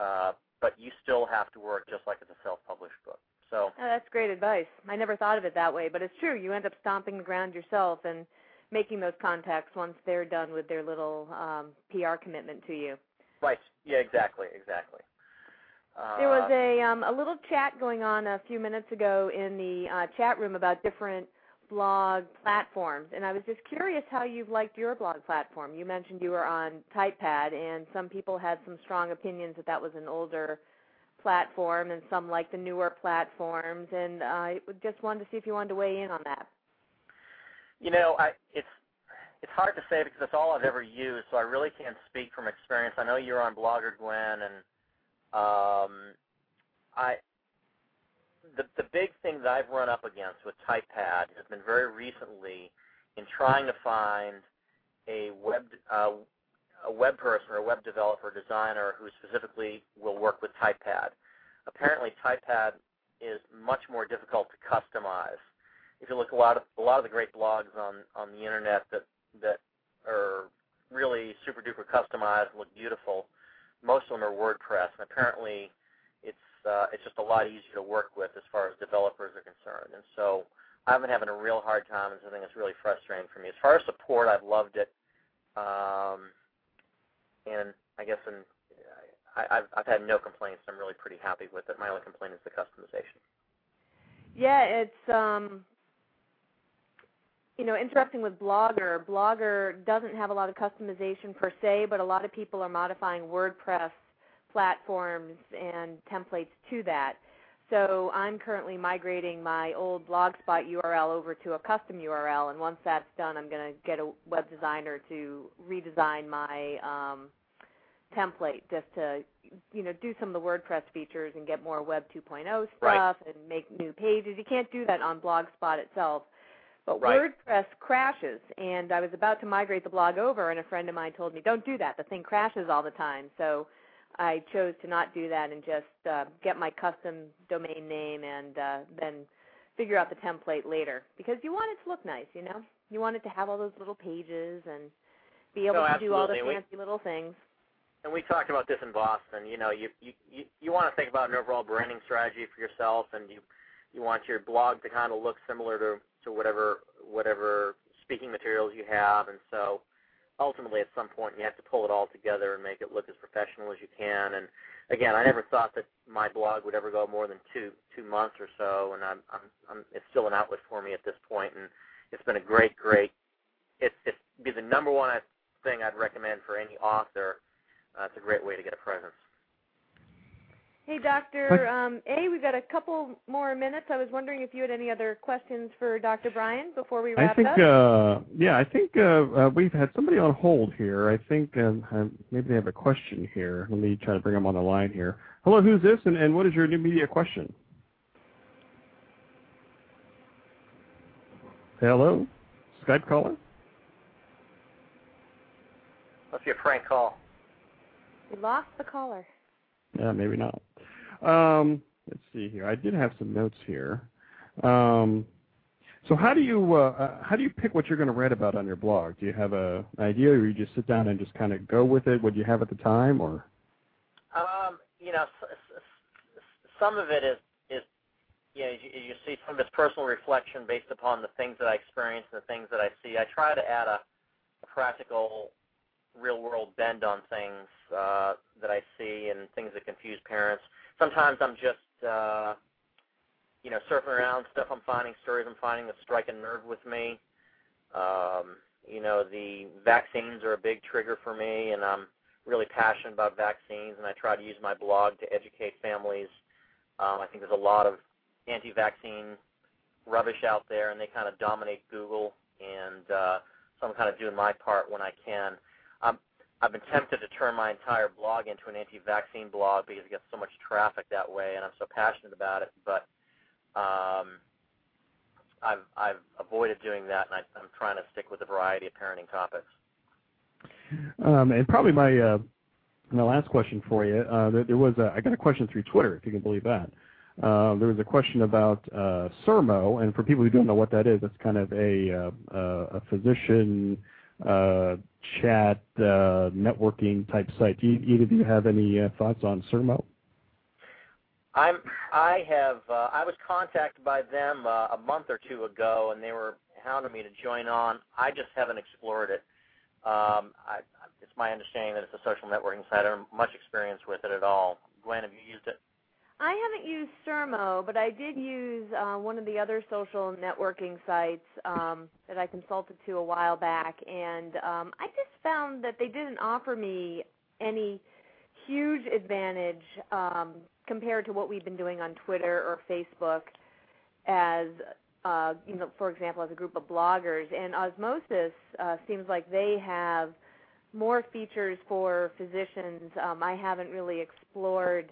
uh, but you still have to work just like it's a self-published book. So oh, that's great advice. I never thought of it that way, but it's true. You end up stomping the ground yourself and making those contacts once they're done with their little um, PR commitment to you. Right. Yeah. Exactly. Exactly. There was a um, a little chat going on a few minutes ago in the uh, chat room about different blog platforms, and I was just curious how you've liked your blog platform. You mentioned you were on TypePad, and some people had some strong opinions that that was an older platform, and some like the newer platforms. And I just wanted to see if you wanted to weigh in on that. You know, I, it's it's hard to say because it's all I've ever used, so I really can't speak from experience. I know you're on Blogger Gwenn, and um, I the the big thing that I've run up against with TypePad has been very recently in trying to find a web uh, a web person or a web developer designer who specifically will work with TypePad. Apparently, TypePad is much more difficult to customize. If you look a lot of a lot of the great blogs on on the internet that that are really super duper customized, and look beautiful most of them are WordPress, and apparently it's uh, it's just a lot easier to work with as far as developers are concerned. And so I've been having a real hard time, and something that's really frustrating for me. As far as support, I've loved it, um, and I guess in, I, I've, I've had no complaints. I'm really pretty happy with it. My only complaint is the customization. Yeah, it's um, you know, interesting with Blogger. Blogger doesn't have a lot of customization per se, but a lot of people are modifying WordPress platforms and templates to that. So I'm currently migrating my old Blogspot URL over to a custom URL, and once that's done, I'm going to get a web designer to redesign my um, template just to, you know, do some of the WordPress features and get more Web 2.0 stuff right. and make new pages. You can't do that on Blogspot itself. But right. WordPress crashes, and I was about to migrate the blog over, and a friend of mine told me, "Don't do that. The thing crashes all the time." So I chose to not do that and just uh, get my custom domain name and uh, then figure out the template later because you want it to look nice, you know. You want it to have all those little pages and be able to do all the we, fancy little things. And we talked about this in Boston. You know, you you you, you want to think about an overall branding strategy for yourself, and you you want your blog to kind of look similar to to whatever whatever speaking materials you have, and so ultimately at some point you have to pull it all together and make it look as professional as you can. And again, I never thought that my blog would ever go more than two two months or so, and I'm, I'm, I'm it's still an outlet for me at this point, and it's been a great, great. It's it's be the number one thing I'd recommend for any author. Uh, it's a great way to get a presence. Hey, Doctor um, A, we've got a couple more minutes. I was wondering if you had any other questions for Dr. Bryan before we wrap up. I think, up. Uh, yeah, I think uh, uh, we've had somebody on hold here. I think uh, uh, maybe they have a question here. Let me try to bring them on the line here. Hello, who's this, and, and what is your new media question? Hello, Skype caller. Must be a prank call. We lost the caller. Yeah, maybe not. Um, let's see here. I did have some notes here. Um, so how do you uh, uh how do you pick what you're going to write about on your blog? Do you have a an idea, or you just sit down and just kind of go with it? What do you have at the time, or? Um, you know, some of it is is you know you, you see some of it's personal reflection based upon the things that I experience and the things that I see. I try to add a, a practical, real world bend on things uh, that I see and things that confuse parents. Sometimes I'm just, uh, you know, surfing around stuff I'm finding, stories I'm finding that strike a nerve with me. Um, you know, the vaccines are a big trigger for me, and I'm really passionate about vaccines, and I try to use my blog to educate families. Um, I think there's a lot of anti-vaccine rubbish out there, and they kind of dominate Google, and uh, so I'm kind of doing my part when I can. I've been tempted to turn my entire blog into an anti-vaccine blog because it gets so much traffic that way, and I'm so passionate about it. But um, I've I've avoided doing that, and I, I'm trying to stick with a variety of parenting topics. Um, and probably my uh, my last question for you. Uh, there, there was a, I got a question through Twitter, if you can believe that. Uh, there was a question about uh, Sermo, and for people who don't know what that is, it's kind of a uh, a physician uh, chat uh, networking type site. Do either of you have any uh, thoughts on Sermo? I'm. I have. Uh, I was contacted by them uh, a month or two ago, and they were hounding me to join on. I just haven't explored it. Um, I, it's my understanding that it's a social networking site. I don't have much experience with it at all. Gwenn, have you used it? I haven't used Sermo, but I did use uh, one of the other social networking sites um, that I consulted to a while back, and um, I just found that they didn't offer me any huge advantage um, compared to what we've been doing on Twitter or Facebook as uh, you know, for example, as a group of bloggers. And Ozmosis uh, seems like they have more features for physicians. Um, I haven't really explored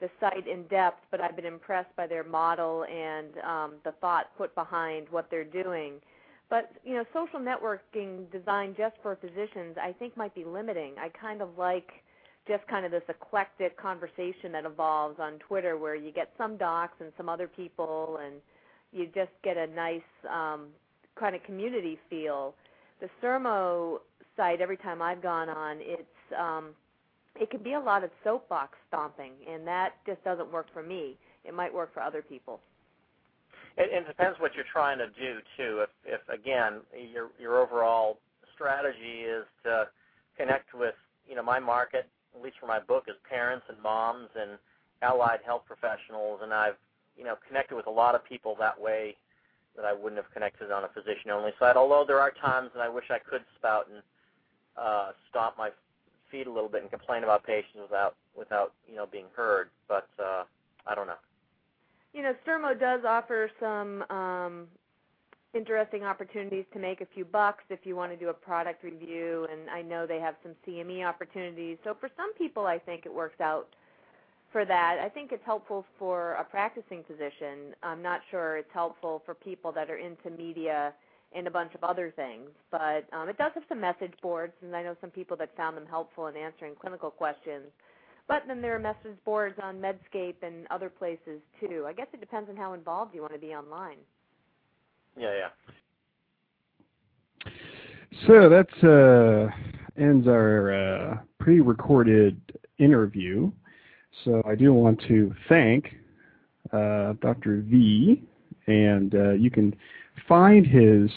the site in depth, but I've been impressed by their model and um, the thought put behind what they're doing. But you know, social networking designed just for physicians, I think might be limiting. I kind of like just kind of this eclectic conversation that evolves on Twitter, where you get some docs and some other people, and you just get a nice um, kind of community feel. The Sermo site, every time I've gone on, it's um, it can be a lot of soapbox stomping, and that just doesn't work for me. It might work for other people. It, it depends what you're trying to do too. If, if again, your your overall strategy is to connect with, you know, my market, at least for my book, is parents and moms and allied health professionals, and I've, you know, connected with a lot of people that way that I wouldn't have connected on a physician-only site. Although there are times that I wish I could spout and uh, stomp my feet a little bit and complain about patients without without you know being heard. But uh, I don't know. You know, Sermo does offer some um, interesting opportunities to make a few bucks if you want to do a product review, and I know they have some CME opportunities. So for some people, I think it works out for that. I think it's helpful for a practicing physician. I'm not sure it's helpful for people that are into media and a bunch of other things. But um, it does have some message boards, and I know some people that found them helpful in answering clinical questions. But then there are message boards on Medscape and other places too. I guess it depends on how involved you want to be online. Yeah, yeah. So that uh, ends our uh, pre-recorded interview. So I do want to thank uh, Dr. V, and uh, you can find his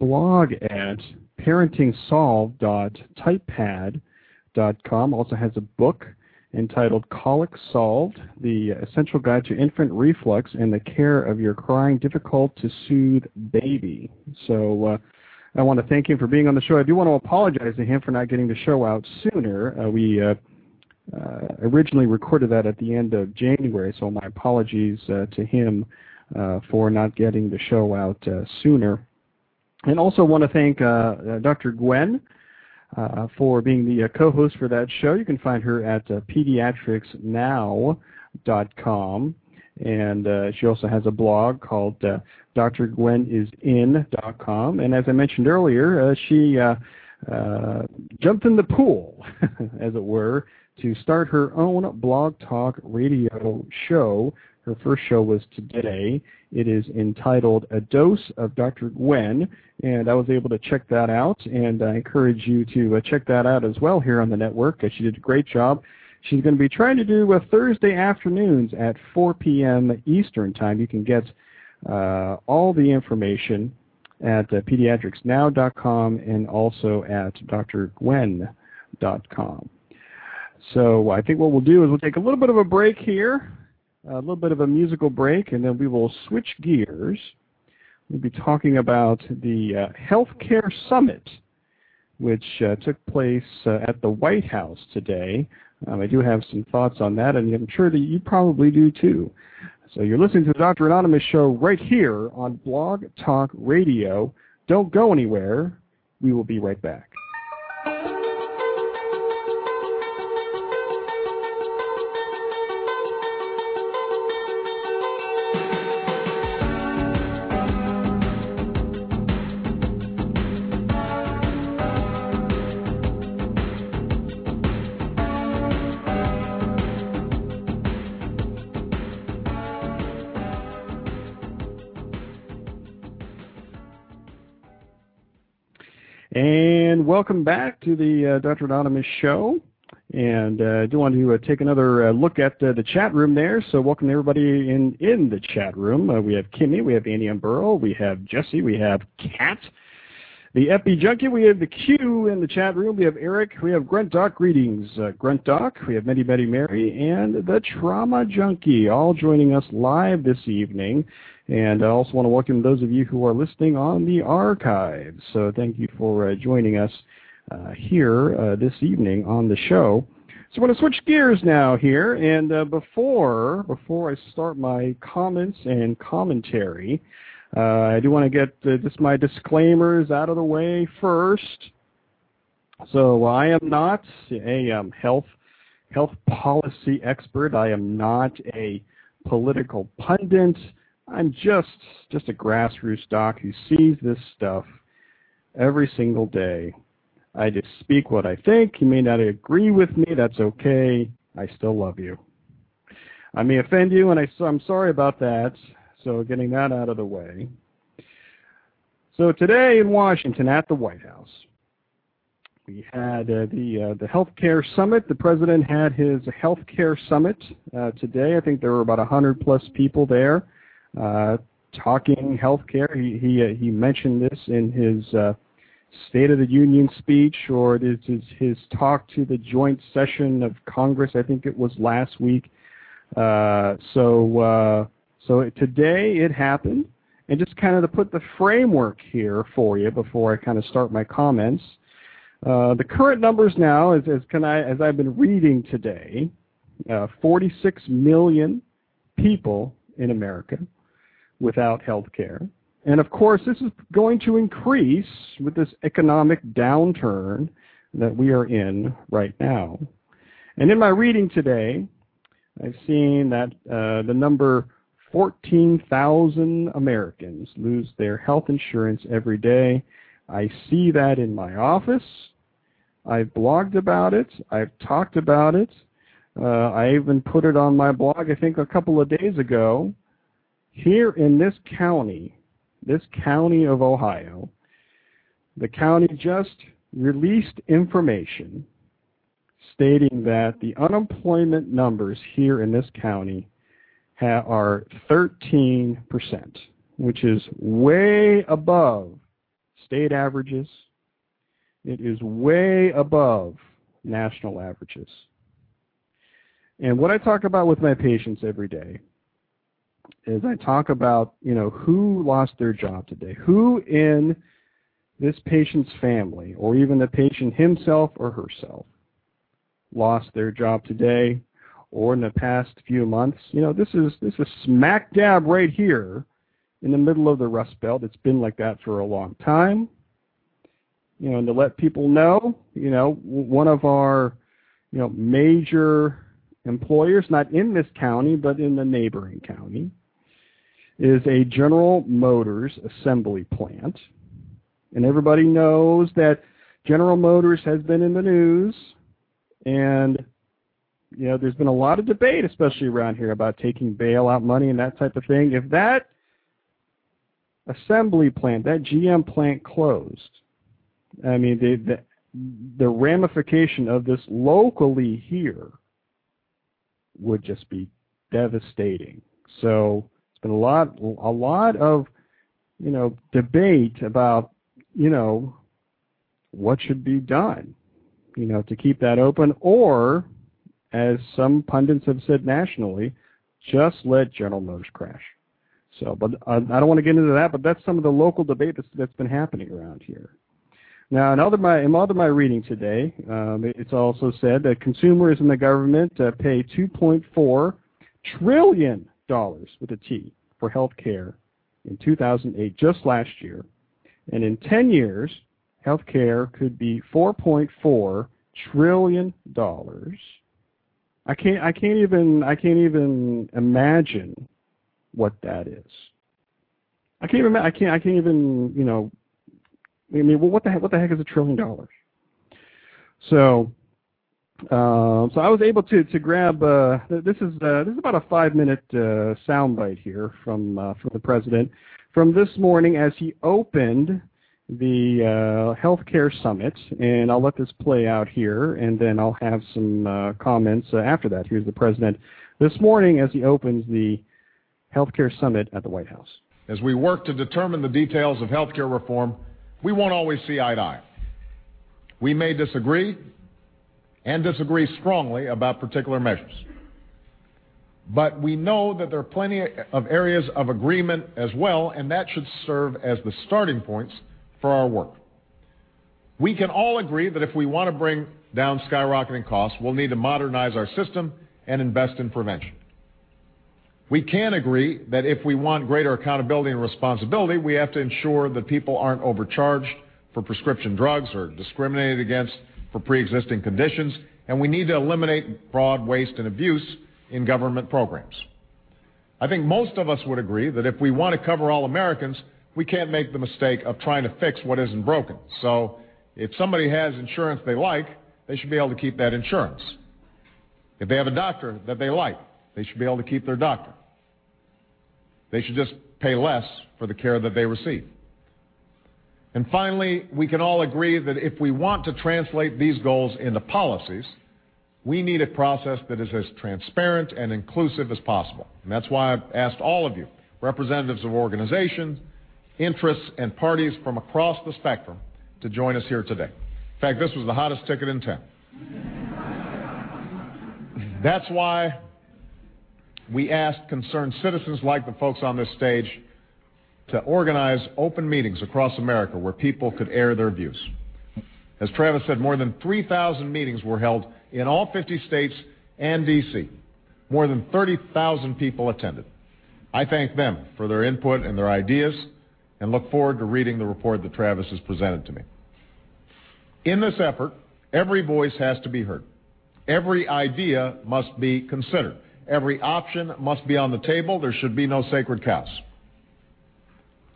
blog at parentingsolved.typepad.com. Also has a book entitled Colic Solved, The Essential Guide to Infant Reflux and the Care of Your Crying Difficult to Soothe Baby. So uh, I want to thank him for being on the show. I do want to apologize to him for not getting the show out sooner. Uh, we uh, uh, originally recorded that at the end of January, so my apologies uh, to him for not getting the show out uh, sooner. And also want to thank uh, uh, Dr. Gwenn uh, for being the uh, co-host for that show. You can find her at uh, pediatricsnow.com. And uh, she also has a blog called uh, drgwenn.com. And as I mentioned earlier, uh, she uh, uh, jumped in the pool, [laughs] as it were, to start her own blog talk radio show. Her first show was today. It is entitled A Dose of Dr. Gwenn, and I was able to check that out, and I encourage you to uh, check that out as well here on the network. She did a great job. She's going to be trying to do uh, Thursday afternoons at 4 p.m. Eastern Time. You can get uh, all the information at uh, pediatricsnow.com and also at drgwenn.com. So I think what we'll do is we'll take a little bit of a break here, a little bit of a musical break, and then we will switch gears. We'll be talking about the uh, Healthcare Summit, which uh, took place uh, at the White House today. Um, I do have some thoughts on that, and I'm sure that you probably do too. So you're listening to the Dr. Anonymous show right here on Blog Talk Radio. Don't go anywhere. We will be right back. Welcome back to the uh, Dr. Anonymous show. And uh, I do want to uh, take another uh, look at uh, the chat room there. So welcome everybody in, in the chat room. Uh, we have Kimmy, we have Andy Burrow, we have Jesse, we have Kat, the Epi Junkie, we have the Q in the chat room, we have Eric, we have Grunt Doc, greetings, Grunt Doc, we have Betty Betty Mary, and the Trauma Junkie, all joining us live this evening. And I also want to welcome those of you who are listening on the archives. So thank you for uh, joining us uh, here uh, this evening on the show. So I'm going to switch gears now here, and uh, before before I start my comments and commentary, uh, I do want to get uh, just my disclaimers out of the way first. So I am not a um, health health policy expert. I am not a political pundit. I'm just just a grassroots doc who sees this stuff every single day. I just speak what I think. You may not agree with me. That's okay. I still love you. I may offend you, and I, I'm sorry about that. So getting that out of the way. So today in Washington at the White House, we had uh, the uh, the summit. The president had his healthcare summit uh, today. I think there were about 100 plus people there talking healthcare. He he uh, he mentioned this in his uh, State of the Union speech, or his, talk to the joint session of Congress. I think it was last week. Uh, so uh, so today it happened, and just kind of to put the framework here for you before I kind of start my comments. Uh, the current numbers now, as, as, can I, as I've been reading today, uh, 46 million people in America without health care. And of course, this is going to increase with this economic downturn that we are in right now. And in my reading today, I've seen that uh, the number 14,000 Americans lose their health insurance every day. I see that in my office. I've blogged about it. I've talked about it. Uh, I even put it on my blog, I think, a couple of days ago. Here in this county, this county of Ohio, the county just released information stating that the unemployment numbers here in this county are 13%, which is way above state averages, It is way above national averages. And what I talk about with my patients every day is I talk about, you know, who lost their job today, who in this patient's family, or even the patient himself or herself, lost their job today or in the past few months. You know, this is this is smack dab right here in the middle of the Rust Belt. It's been like that for a long time. You know, and to let people know, you know, one of our, you know, major employers, not in this county, but in the neighboring county, is a General Motors assembly plant. And everybody knows that General Motors has been in the news, and you know there's been a lot of debate, especially around here, about taking bailout money and that type of thing. If that assembly plant, that GM plant closed, I mean the the, the ramification of this locally here would just be devastating. So it's been a lot a lot of you know debate about you know what should be done you know to keep that open or as some pundits have said nationally just let General Motors crash. So, but I, I don't want to get into that, but that's some of the local debate that's, that's been happening around here. Now, in other my in other my reading today, um, it's also said that consumers and the government uh, pay 2.4 trillion dollars with a T for health care in 2008, just last year, and in 10 years, health care could be 4.4 trillion dollars. I can't I can't even I can't even imagine what that is. I can't even I can't I can't even you know I mean, well, what the heck, what the heck is a trillion dollars? So, uh, so I was able to to grab. Uh, this is uh, this is about a five minute uh, soundbite here from uh, from the president from this morning as he opened the uh, healthcare summit, and I'll let this play out here, and then I'll have some uh, comments after that. Here's the president this morning as he opens the healthcare summit at the White House. As we work to determine the details of healthcare reform we won't always see eye to eye. We may disagree and disagree strongly about particular measures. But we know that there are plenty of areas of agreement as well, and that should serve as the starting points for our work. We can all agree that if we want to bring down skyrocketing costs, we'll need to modernize our system and invest in prevention. We can agree that if we want greater accountability and responsibility, we have to ensure that people aren't overcharged for prescription drugs or discriminated against for pre-existing conditions, and we need to eliminate fraud, waste, and abuse in government programs. I think most of us would agree that if we want to cover all Americans, we can't make the mistake of trying to fix what isn't broken. So if somebody has insurance they like, they should be able to keep that insurance. If they have a doctor that they like, they should be able to keep their doctor. They should just pay less for the care that they receive. And finally, we can all agree that if we want to translate these goals into policies, we need a process that is as transparent and inclusive as possible. And that's why I've asked all of you, representatives of organizations, interests, and parties from across the spectrum, to join us here today. In fact, this was the hottest ticket in town. [laughs] That's why we asked concerned citizens like the folks on this stage to organize open meetings across America where people could air their views. As Travis said, more than 3,000 meetings were held in all 50 states and D.C. More than 30,000 people attended. I thank them for their input and their ideas and look forward to reading the report that Travis has presented to me. In this effort, every voice has to be heard. Every idea must be considered. Every option must be on the table. There should be no sacred cows.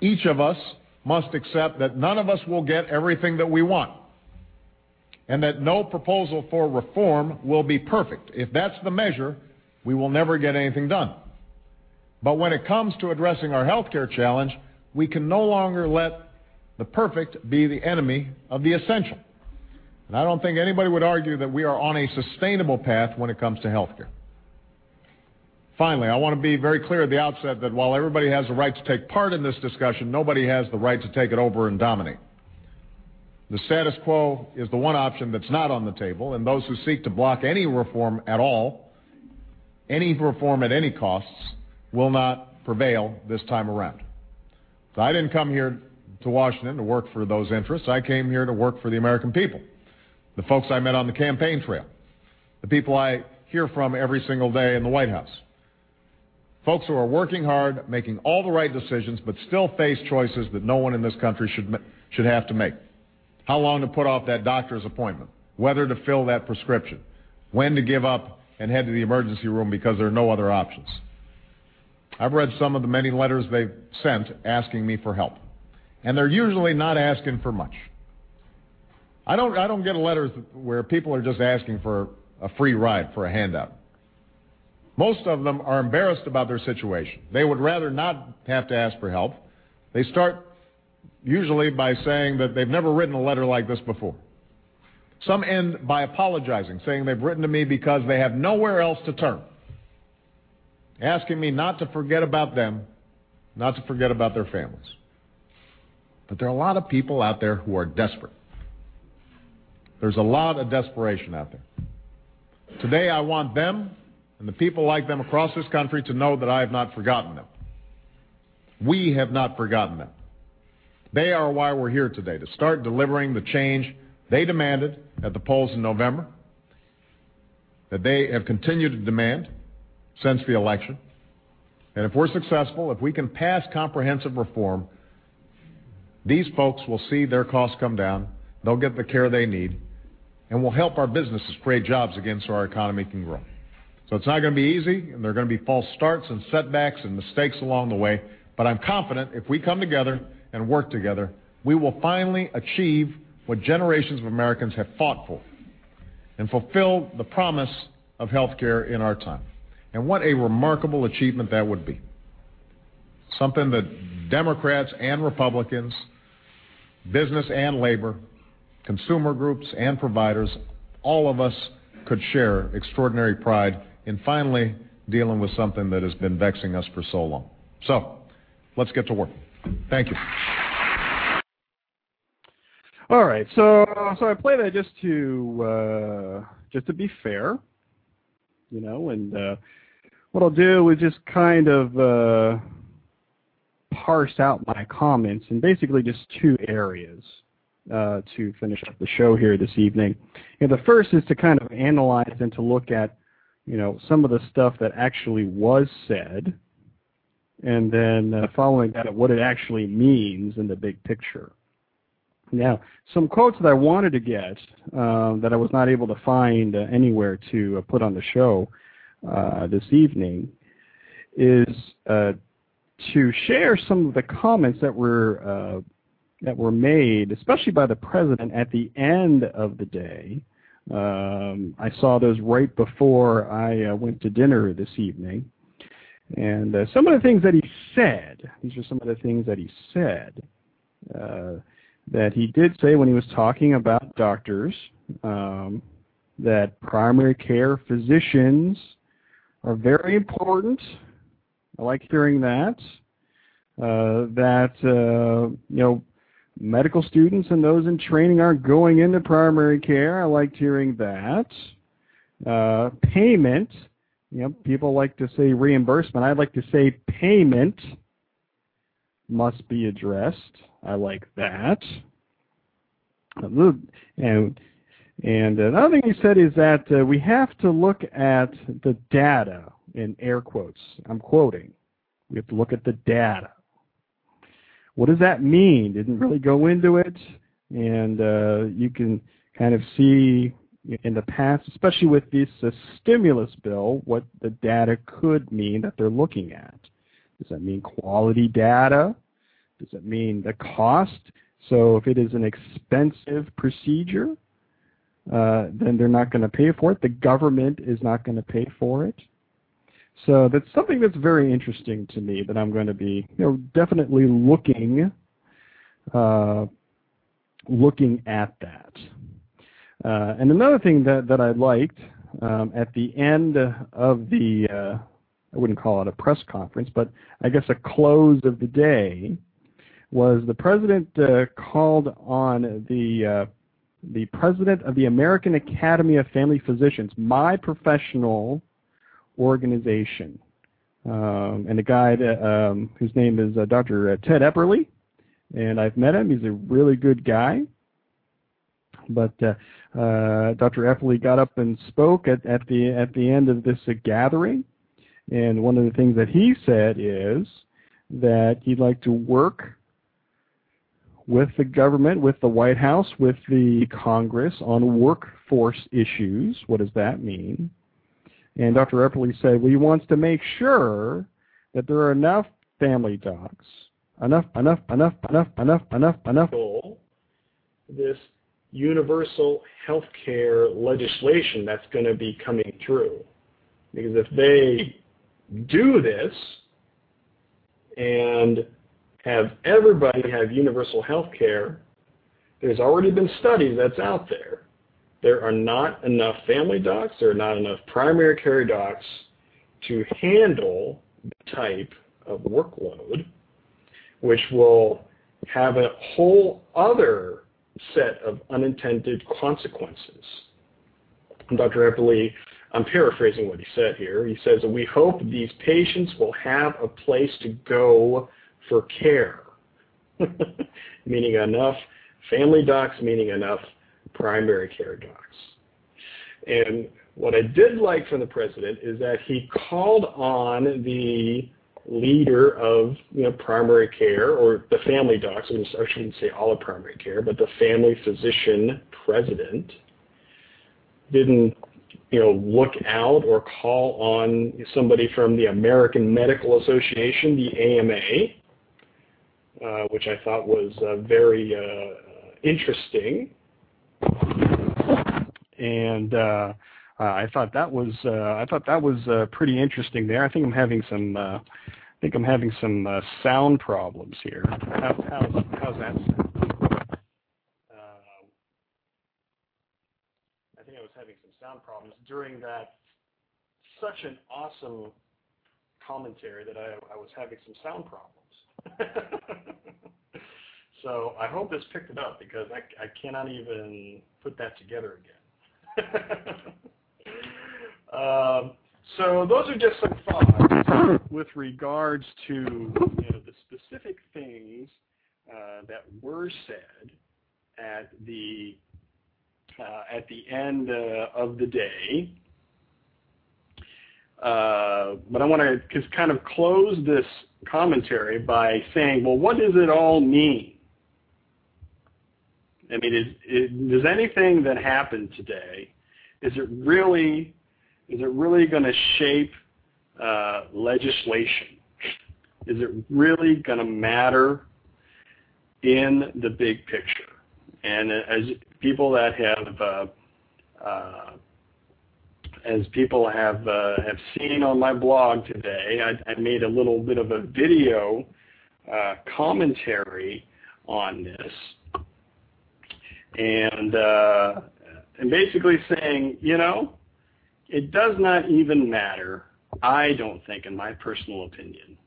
Each of us must accept that none of us will get everything that we want and that no proposal for reform will be perfect. If that's the measure, we will never get anything done. But when it comes to addressing our health care challenge, we can no longer let the perfect be the enemy of the essential. And I don't think anybody would argue that we are on a sustainable path when it comes to health care. Finally, I want to be very clear at the outset that while everybody has the right to take part in this discussion, nobody has the right to take it over and dominate. The status quo is the one option that's not on the table, and those who seek to block any reform at all, any reform at any costs, will not prevail this time around. I didn't come here to Washington to work for those interests. I came here to work for the American people, the folks I met on the campaign trail, the people I hear from every single day in the White House. Folks who are working hard, making all the right decisions, but still face choices that no one in this country should, should have to make. How long to put off that doctor's appointment, whether to fill that prescription, when to give up and head to the emergency room because there are no other options. I've read some of the many letters they've sent asking me for help, and they're usually not asking for much. I don't, I don't get letters where people are just asking for a free ride, for a handout. Most of them are embarrassed about their situation. They would rather not have to ask for help. They start usually by saying that they've never written a letter like this before. Some end by apologizing, saying they've written to me because they have nowhere else to turn, asking me not to forget about them, not to forget about their families. But there are a lot of people out there who are desperate. There's a lot of desperation out there. Today, I want them and the people like them across this country to know that I have not forgotten them. We have not forgotten them. They are why we're here today, to start delivering the change they demanded at the polls in November, that they have continued to demand since the election. And if we're successful, if we can pass comprehensive reform, these folks will see their costs come down, they'll get the care they need, and we'll help our businesses create jobs again so our economy can grow. So it's not going to be easy, and there are going to be false starts and setbacks and mistakes along the way. But I'm confident if we come together and work together, we will finally achieve what generations of Americans have fought for and fulfill the promise of health care in our time. And what a remarkable achievement that would be. Something that Democrats and Republicans, business and labor, consumer groups and providers, all of us could share extraordinary pride finally dealing with something that has been vexing us for so long. So, let's get to work. Thank you. All right, so so I play that just to uh, just to be fair, you know, and uh, what I'll do is just kind of uh, parse out my comments in basically just two areas to finish up the show here this evening. And the first is to kind of analyze and to look at you know, some of the stuff that actually was said, and then uh, following that, what it actually means in the big picture. Now, some quotes that I wanted to get uh, that I was not able to find uh, anywhere to uh, put on the show uh, this evening is uh, to share some of the comments that were that were made, especially by the president at the end of the day, um, I saw those right before I uh, went to dinner this evening. And uh, some of the things that he said, these are some of the things that he said, uh, that he did say when he was talking about doctors, um, that primary care physicians are very important. I like hearing that. Uh, that, uh, you know, medical students and those in training aren't going into primary care. I liked hearing that. Uh, payment, you know, people like to say reimbursement. I'd like to say payment must be addressed. I like that. And and another thing he said is that uh, we have to look at the data in air quotes. I'm quoting. We have to look at the data what does that mean? Didn't really go into it, and uh, you can kind of see in the past, especially with this uh, stimulus bill, what the data could mean that they're looking at. Does that mean quality data? Does it mean the cost? So if it is an expensive procedure, uh, then they're not going to pay for it. The government is not going to pay for it. So that's something that's very interesting to me that I'm going to be, you know, definitely looking, uh, looking at that. Uh, and another thing that that I liked um, at the end of the, uh, I wouldn't call it a press conference, but I guess a close of the day, was the president uh, called on the uh, the president of the American Academy of Family Physicians, my professional organization, um, and a guy that, um, whose name is uh, Dr. Uh, Ted Epperly, and I've met him. He's a really good guy. But uh, uh, Dr. Epperly got up and spoke at, at the at the end of this uh, gathering, and one of the things that he said is that he'd like to work with the government, with the White House, with the Congress on workforce issues. What does that mean? And Dr. Epperly said, well, he wants to make sure that there are enough family docs, enough, enough, enough, enough, enough, enough, enough. This universal health care legislation that's going to be coming through. Because if they do this and have everybody have universal health care, there's already been studies that's out there. There are not enough family docs, there are not enough primary care docs to handle the type of workload, which will have a whole other set of unintended consequences. Dr. Epperly, I'm paraphrasing what he said here. He says we hope these patients will have a place to go for care, [laughs] meaning enough family docs, meaning enough primary care docs. And what I did like from the president is that he called on the leader of you know, primary care or the family docs, I shouldn't say all of primary care, but the family physician president didn't you know, look out or call on somebody from the American Medical Association, the AMA, uh, which I thought was uh, very uh, interesting. And uh, I thought that was uh, I thought that was uh, pretty interesting there. I think I'm having some I think I'm having some sound problems here. How, how's, how's that? Um, I think I was having some sound problems during that such an awesome commentary that I, I was having some sound problems. [laughs] so I hope this picked it up because I, I cannot even put that together again. Um, so those are just some thoughts with regards to you know, the specific things uh, that were said at the uh, at the end uh, of the day. Uh, but I want to just kind of close this commentary by saying, well, what does it all mean? I mean, does anything that happened today, is it really, is it really going to shape uh, legislation? Is it really going to matter in the big picture? And as people that have uh, uh, as people have have seen on my blog today, I, made a little bit of a video commentary on this, and uh, and basically saying, you know, it does not even matter. I don't think, in my personal opinion,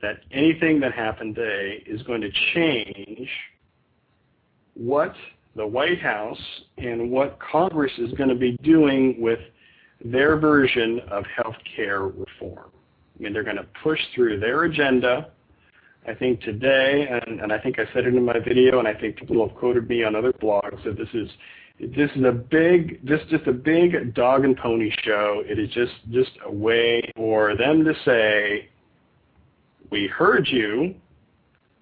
that anything that happened today is going to change what the White House and what Congress is going to be doing with their version of health care reform. I mean, they're going to push through their agenda. I think today, and, I think I said it in my video, and I think people have quoted me on other blogs that this is this is a big, this just a big dog and pony show. It is just just a way for them to say, "We heard you.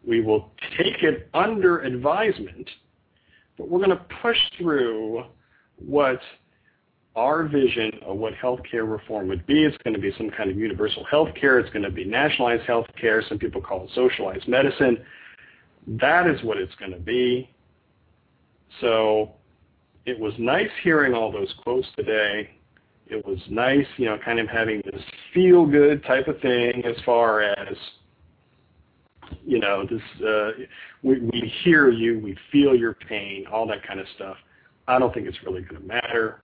We will take it under advisement." but we're going to push through what our vision of what healthcare reform would be. It's going to be some kind of universal healthcare. It's going to be nationalized healthcare. Some people call it socialized medicine. That is what it's going to be. So it was nice hearing all those quotes today. It was nice, you know, kind of having this feel-good type of thing as far as you know, this uh, we, we hear you, we feel your pain, all that kind of stuff. I don't think it's really going to matter,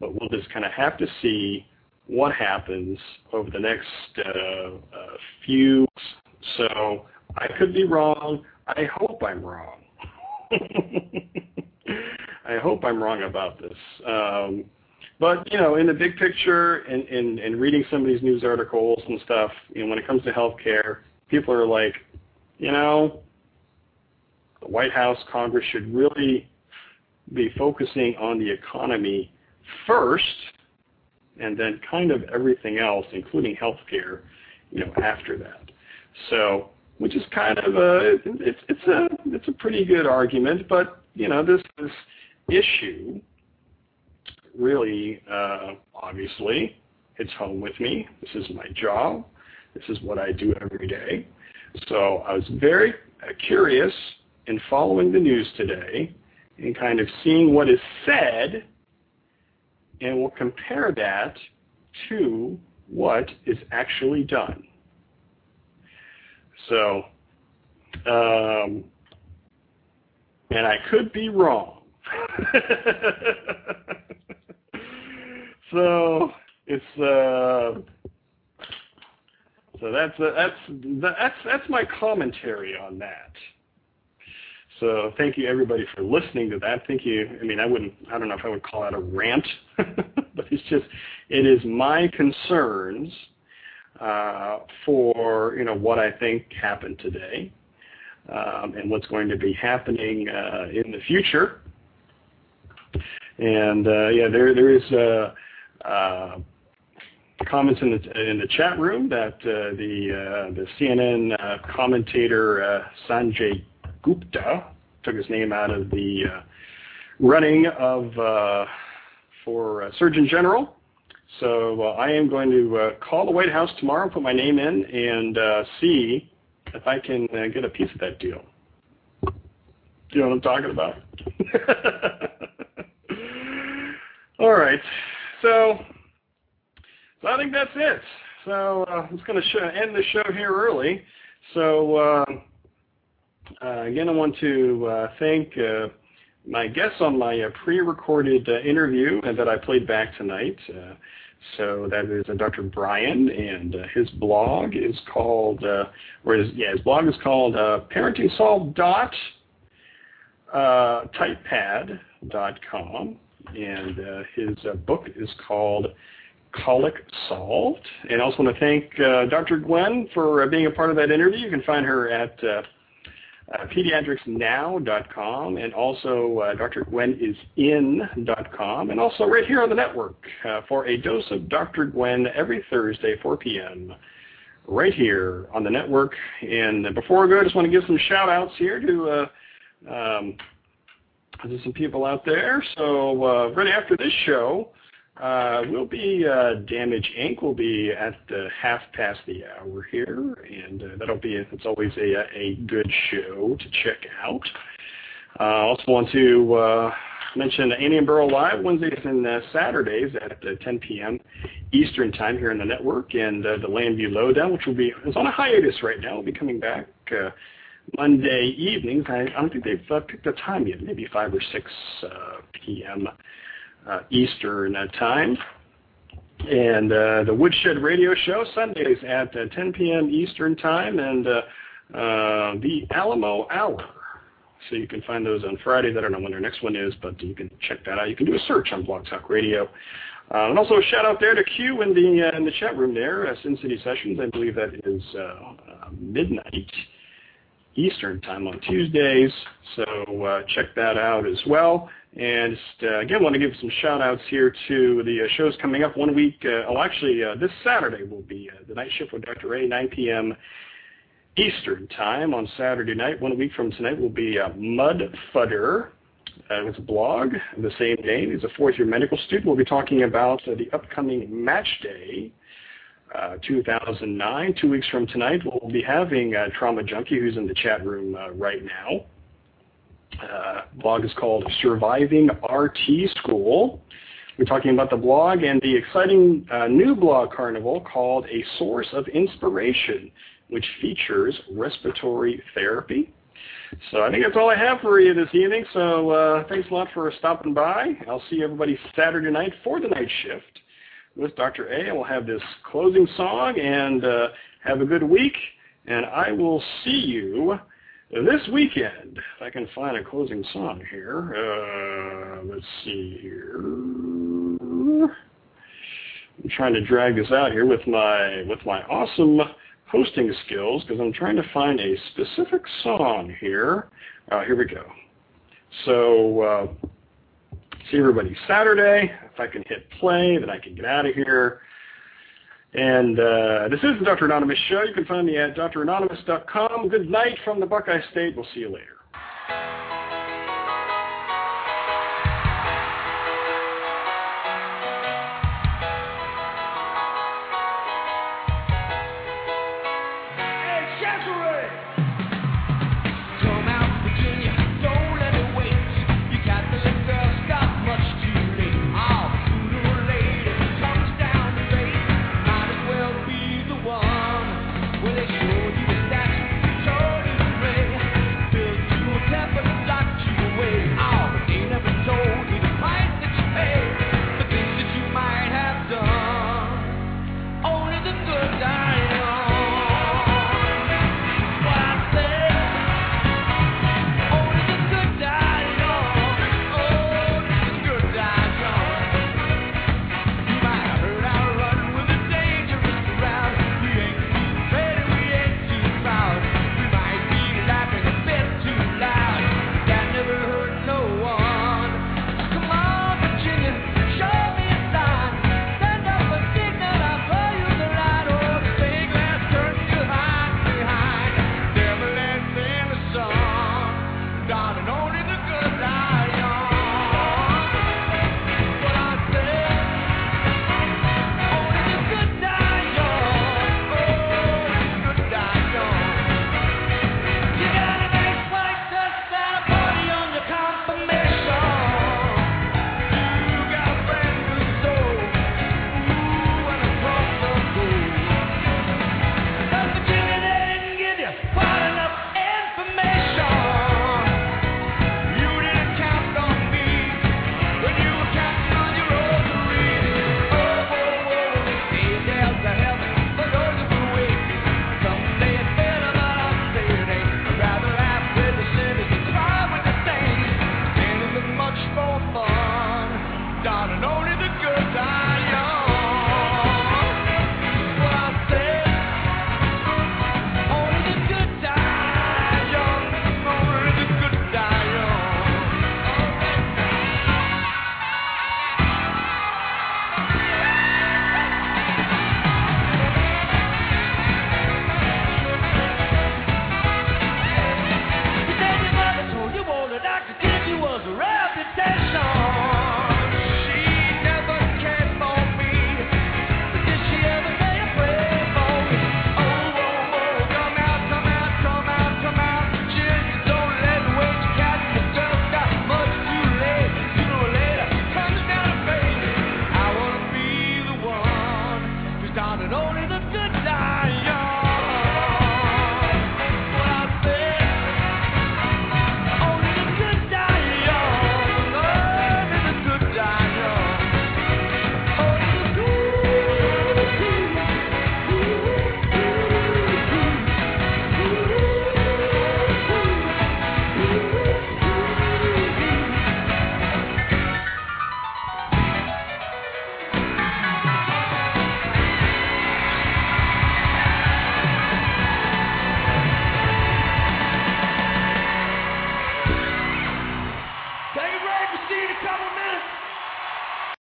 but we'll just kind of have to see what happens over the next uh, uh, few. So I could be wrong. I hope I'm wrong. [laughs] I hope I'm wrong about this. Um, but you know, in the big picture, and in, in reading some of these news articles and stuff, you know, when it comes to healthcare, people are like, you know, the White House, Congress should really be focusing on the economy first, and then kind of everything else, including healthcare, you know, after that. So, which is kind of a it's it's a it's a pretty good argument, but you know, this this issue really uh, obviously hits home with me. This is my job. This is what I do every day. So I was very curious in following the news today and kind of seeing what is said, and we'll compare that to what is actually done. So, um, and I could be wrong. [laughs] so it's uh, so that's uh, that's that's that's my commentary on that. So thank you everybody for listening to that. Thank you. I mean, I wouldn't. I don't know if I would call that a rant, [laughs] but it's just it is my concerns uh, for you know what I think happened today um, and what's going to be happening uh, in the future. And uh, yeah, there there is uh, uh, comments in the in the chat room that uh, the the CNN commentator Sanjay Gupta took his name out of the uh, running of uh, for uh, Surgeon General. So I am going to call the White House tomorrow, put my name in, and see if I can get a piece of that deal. You know what I'm talking about? [laughs] All right. So, so I think that's it. So uh, I'm just going to end the show here early. So uh, again, I want to uh, thank uh, my guests on my uh, pre-recorded interview that I played back tonight. So that is uh, Dr. Bryan, and uh, his blog is called, uh, or his, yeah, his blog is called uh, ParentingSolved dot uh, typepad.com, and uh, his uh, book is called Colic Solved. And I also want to thank uh, Dr. Gwenn for uh, being a part of that interview. You can find her at uh, pediatricsnow.com, and also uh, drgwenn.com, and also right here on the network uh, for a dose of Dr. Gwenn every Thursday, 4 p.m., right here on the network. And before I go, I just want to give some shout-outs here to uh, um, some people out there. So uh, right after this show, we'll be uh, Damage Inc. will be at uh, half past the hour here, and uh, that'll be it's always a a good show to check out. I uh, also want to uh, mention Annie and Burl Live Wednesdays and uh, Saturdays at uh, 10 p.m. Eastern Time here on the network, and uh, the Landview Lowdown, which will be is on a hiatus right now, will be coming back uh, Monday evenings. I, don't think they've uh, picked a time yet, maybe 5 or 6 uh, p.m uh, Eastern uh, time. And uh, the Woodshed Radio Show, Sundays at uh, 10 p.m. Eastern Time, and the Alamo Hour. So you can find those on Fridays. I don't know when their next one is, but you can check that out. You can do a search on Blog Talk Radio. Uh, and also a shout out there to Q in the uh, in the chat room there, uh, Sin City Sessions. I believe that is midnight Eastern time on Tuesdays. So check that out as well. And just, uh, again, want to give some shout outs here to the uh, shows coming up one week. Uh, oh, actually, this Saturday will be the night shift with Dr. A, 9 p.m. Eastern time on Saturday night. One week from tonight will be uh, Mud Fudder. Uh, a blog the same name. He's a fourth year medical student. We'll be talking about uh, the upcoming match day. Uh, 2009, two weeks from tonight, we'll be having Trauma Junkie, who's in the chat room right now uh, blog is called Surviving RT School. We're talking about the blog and the exciting uh, new blog carnival called A Source of Inspiration, which features respiratory therapy. So I think that's all I have for you this evening. So uh, thanks a lot for stopping by. I'll see everybody Saturday night for the night shift with Dr. A. We'll have this closing song and uh, have a good week. And I will see you this weekend. If I can find a closing song here. Uh, let's see here. I'm trying to drag this out here with my with my awesome hosting skills because I'm trying to find a specific song here. Uh, here we go. So uh, see everybody Saturday. If I can hit play, then I can get out of here. And uh, this is the Dr. Anonymous Show. You can find me at dranonymous.com. Good night from the Buckeye State. We'll see you later.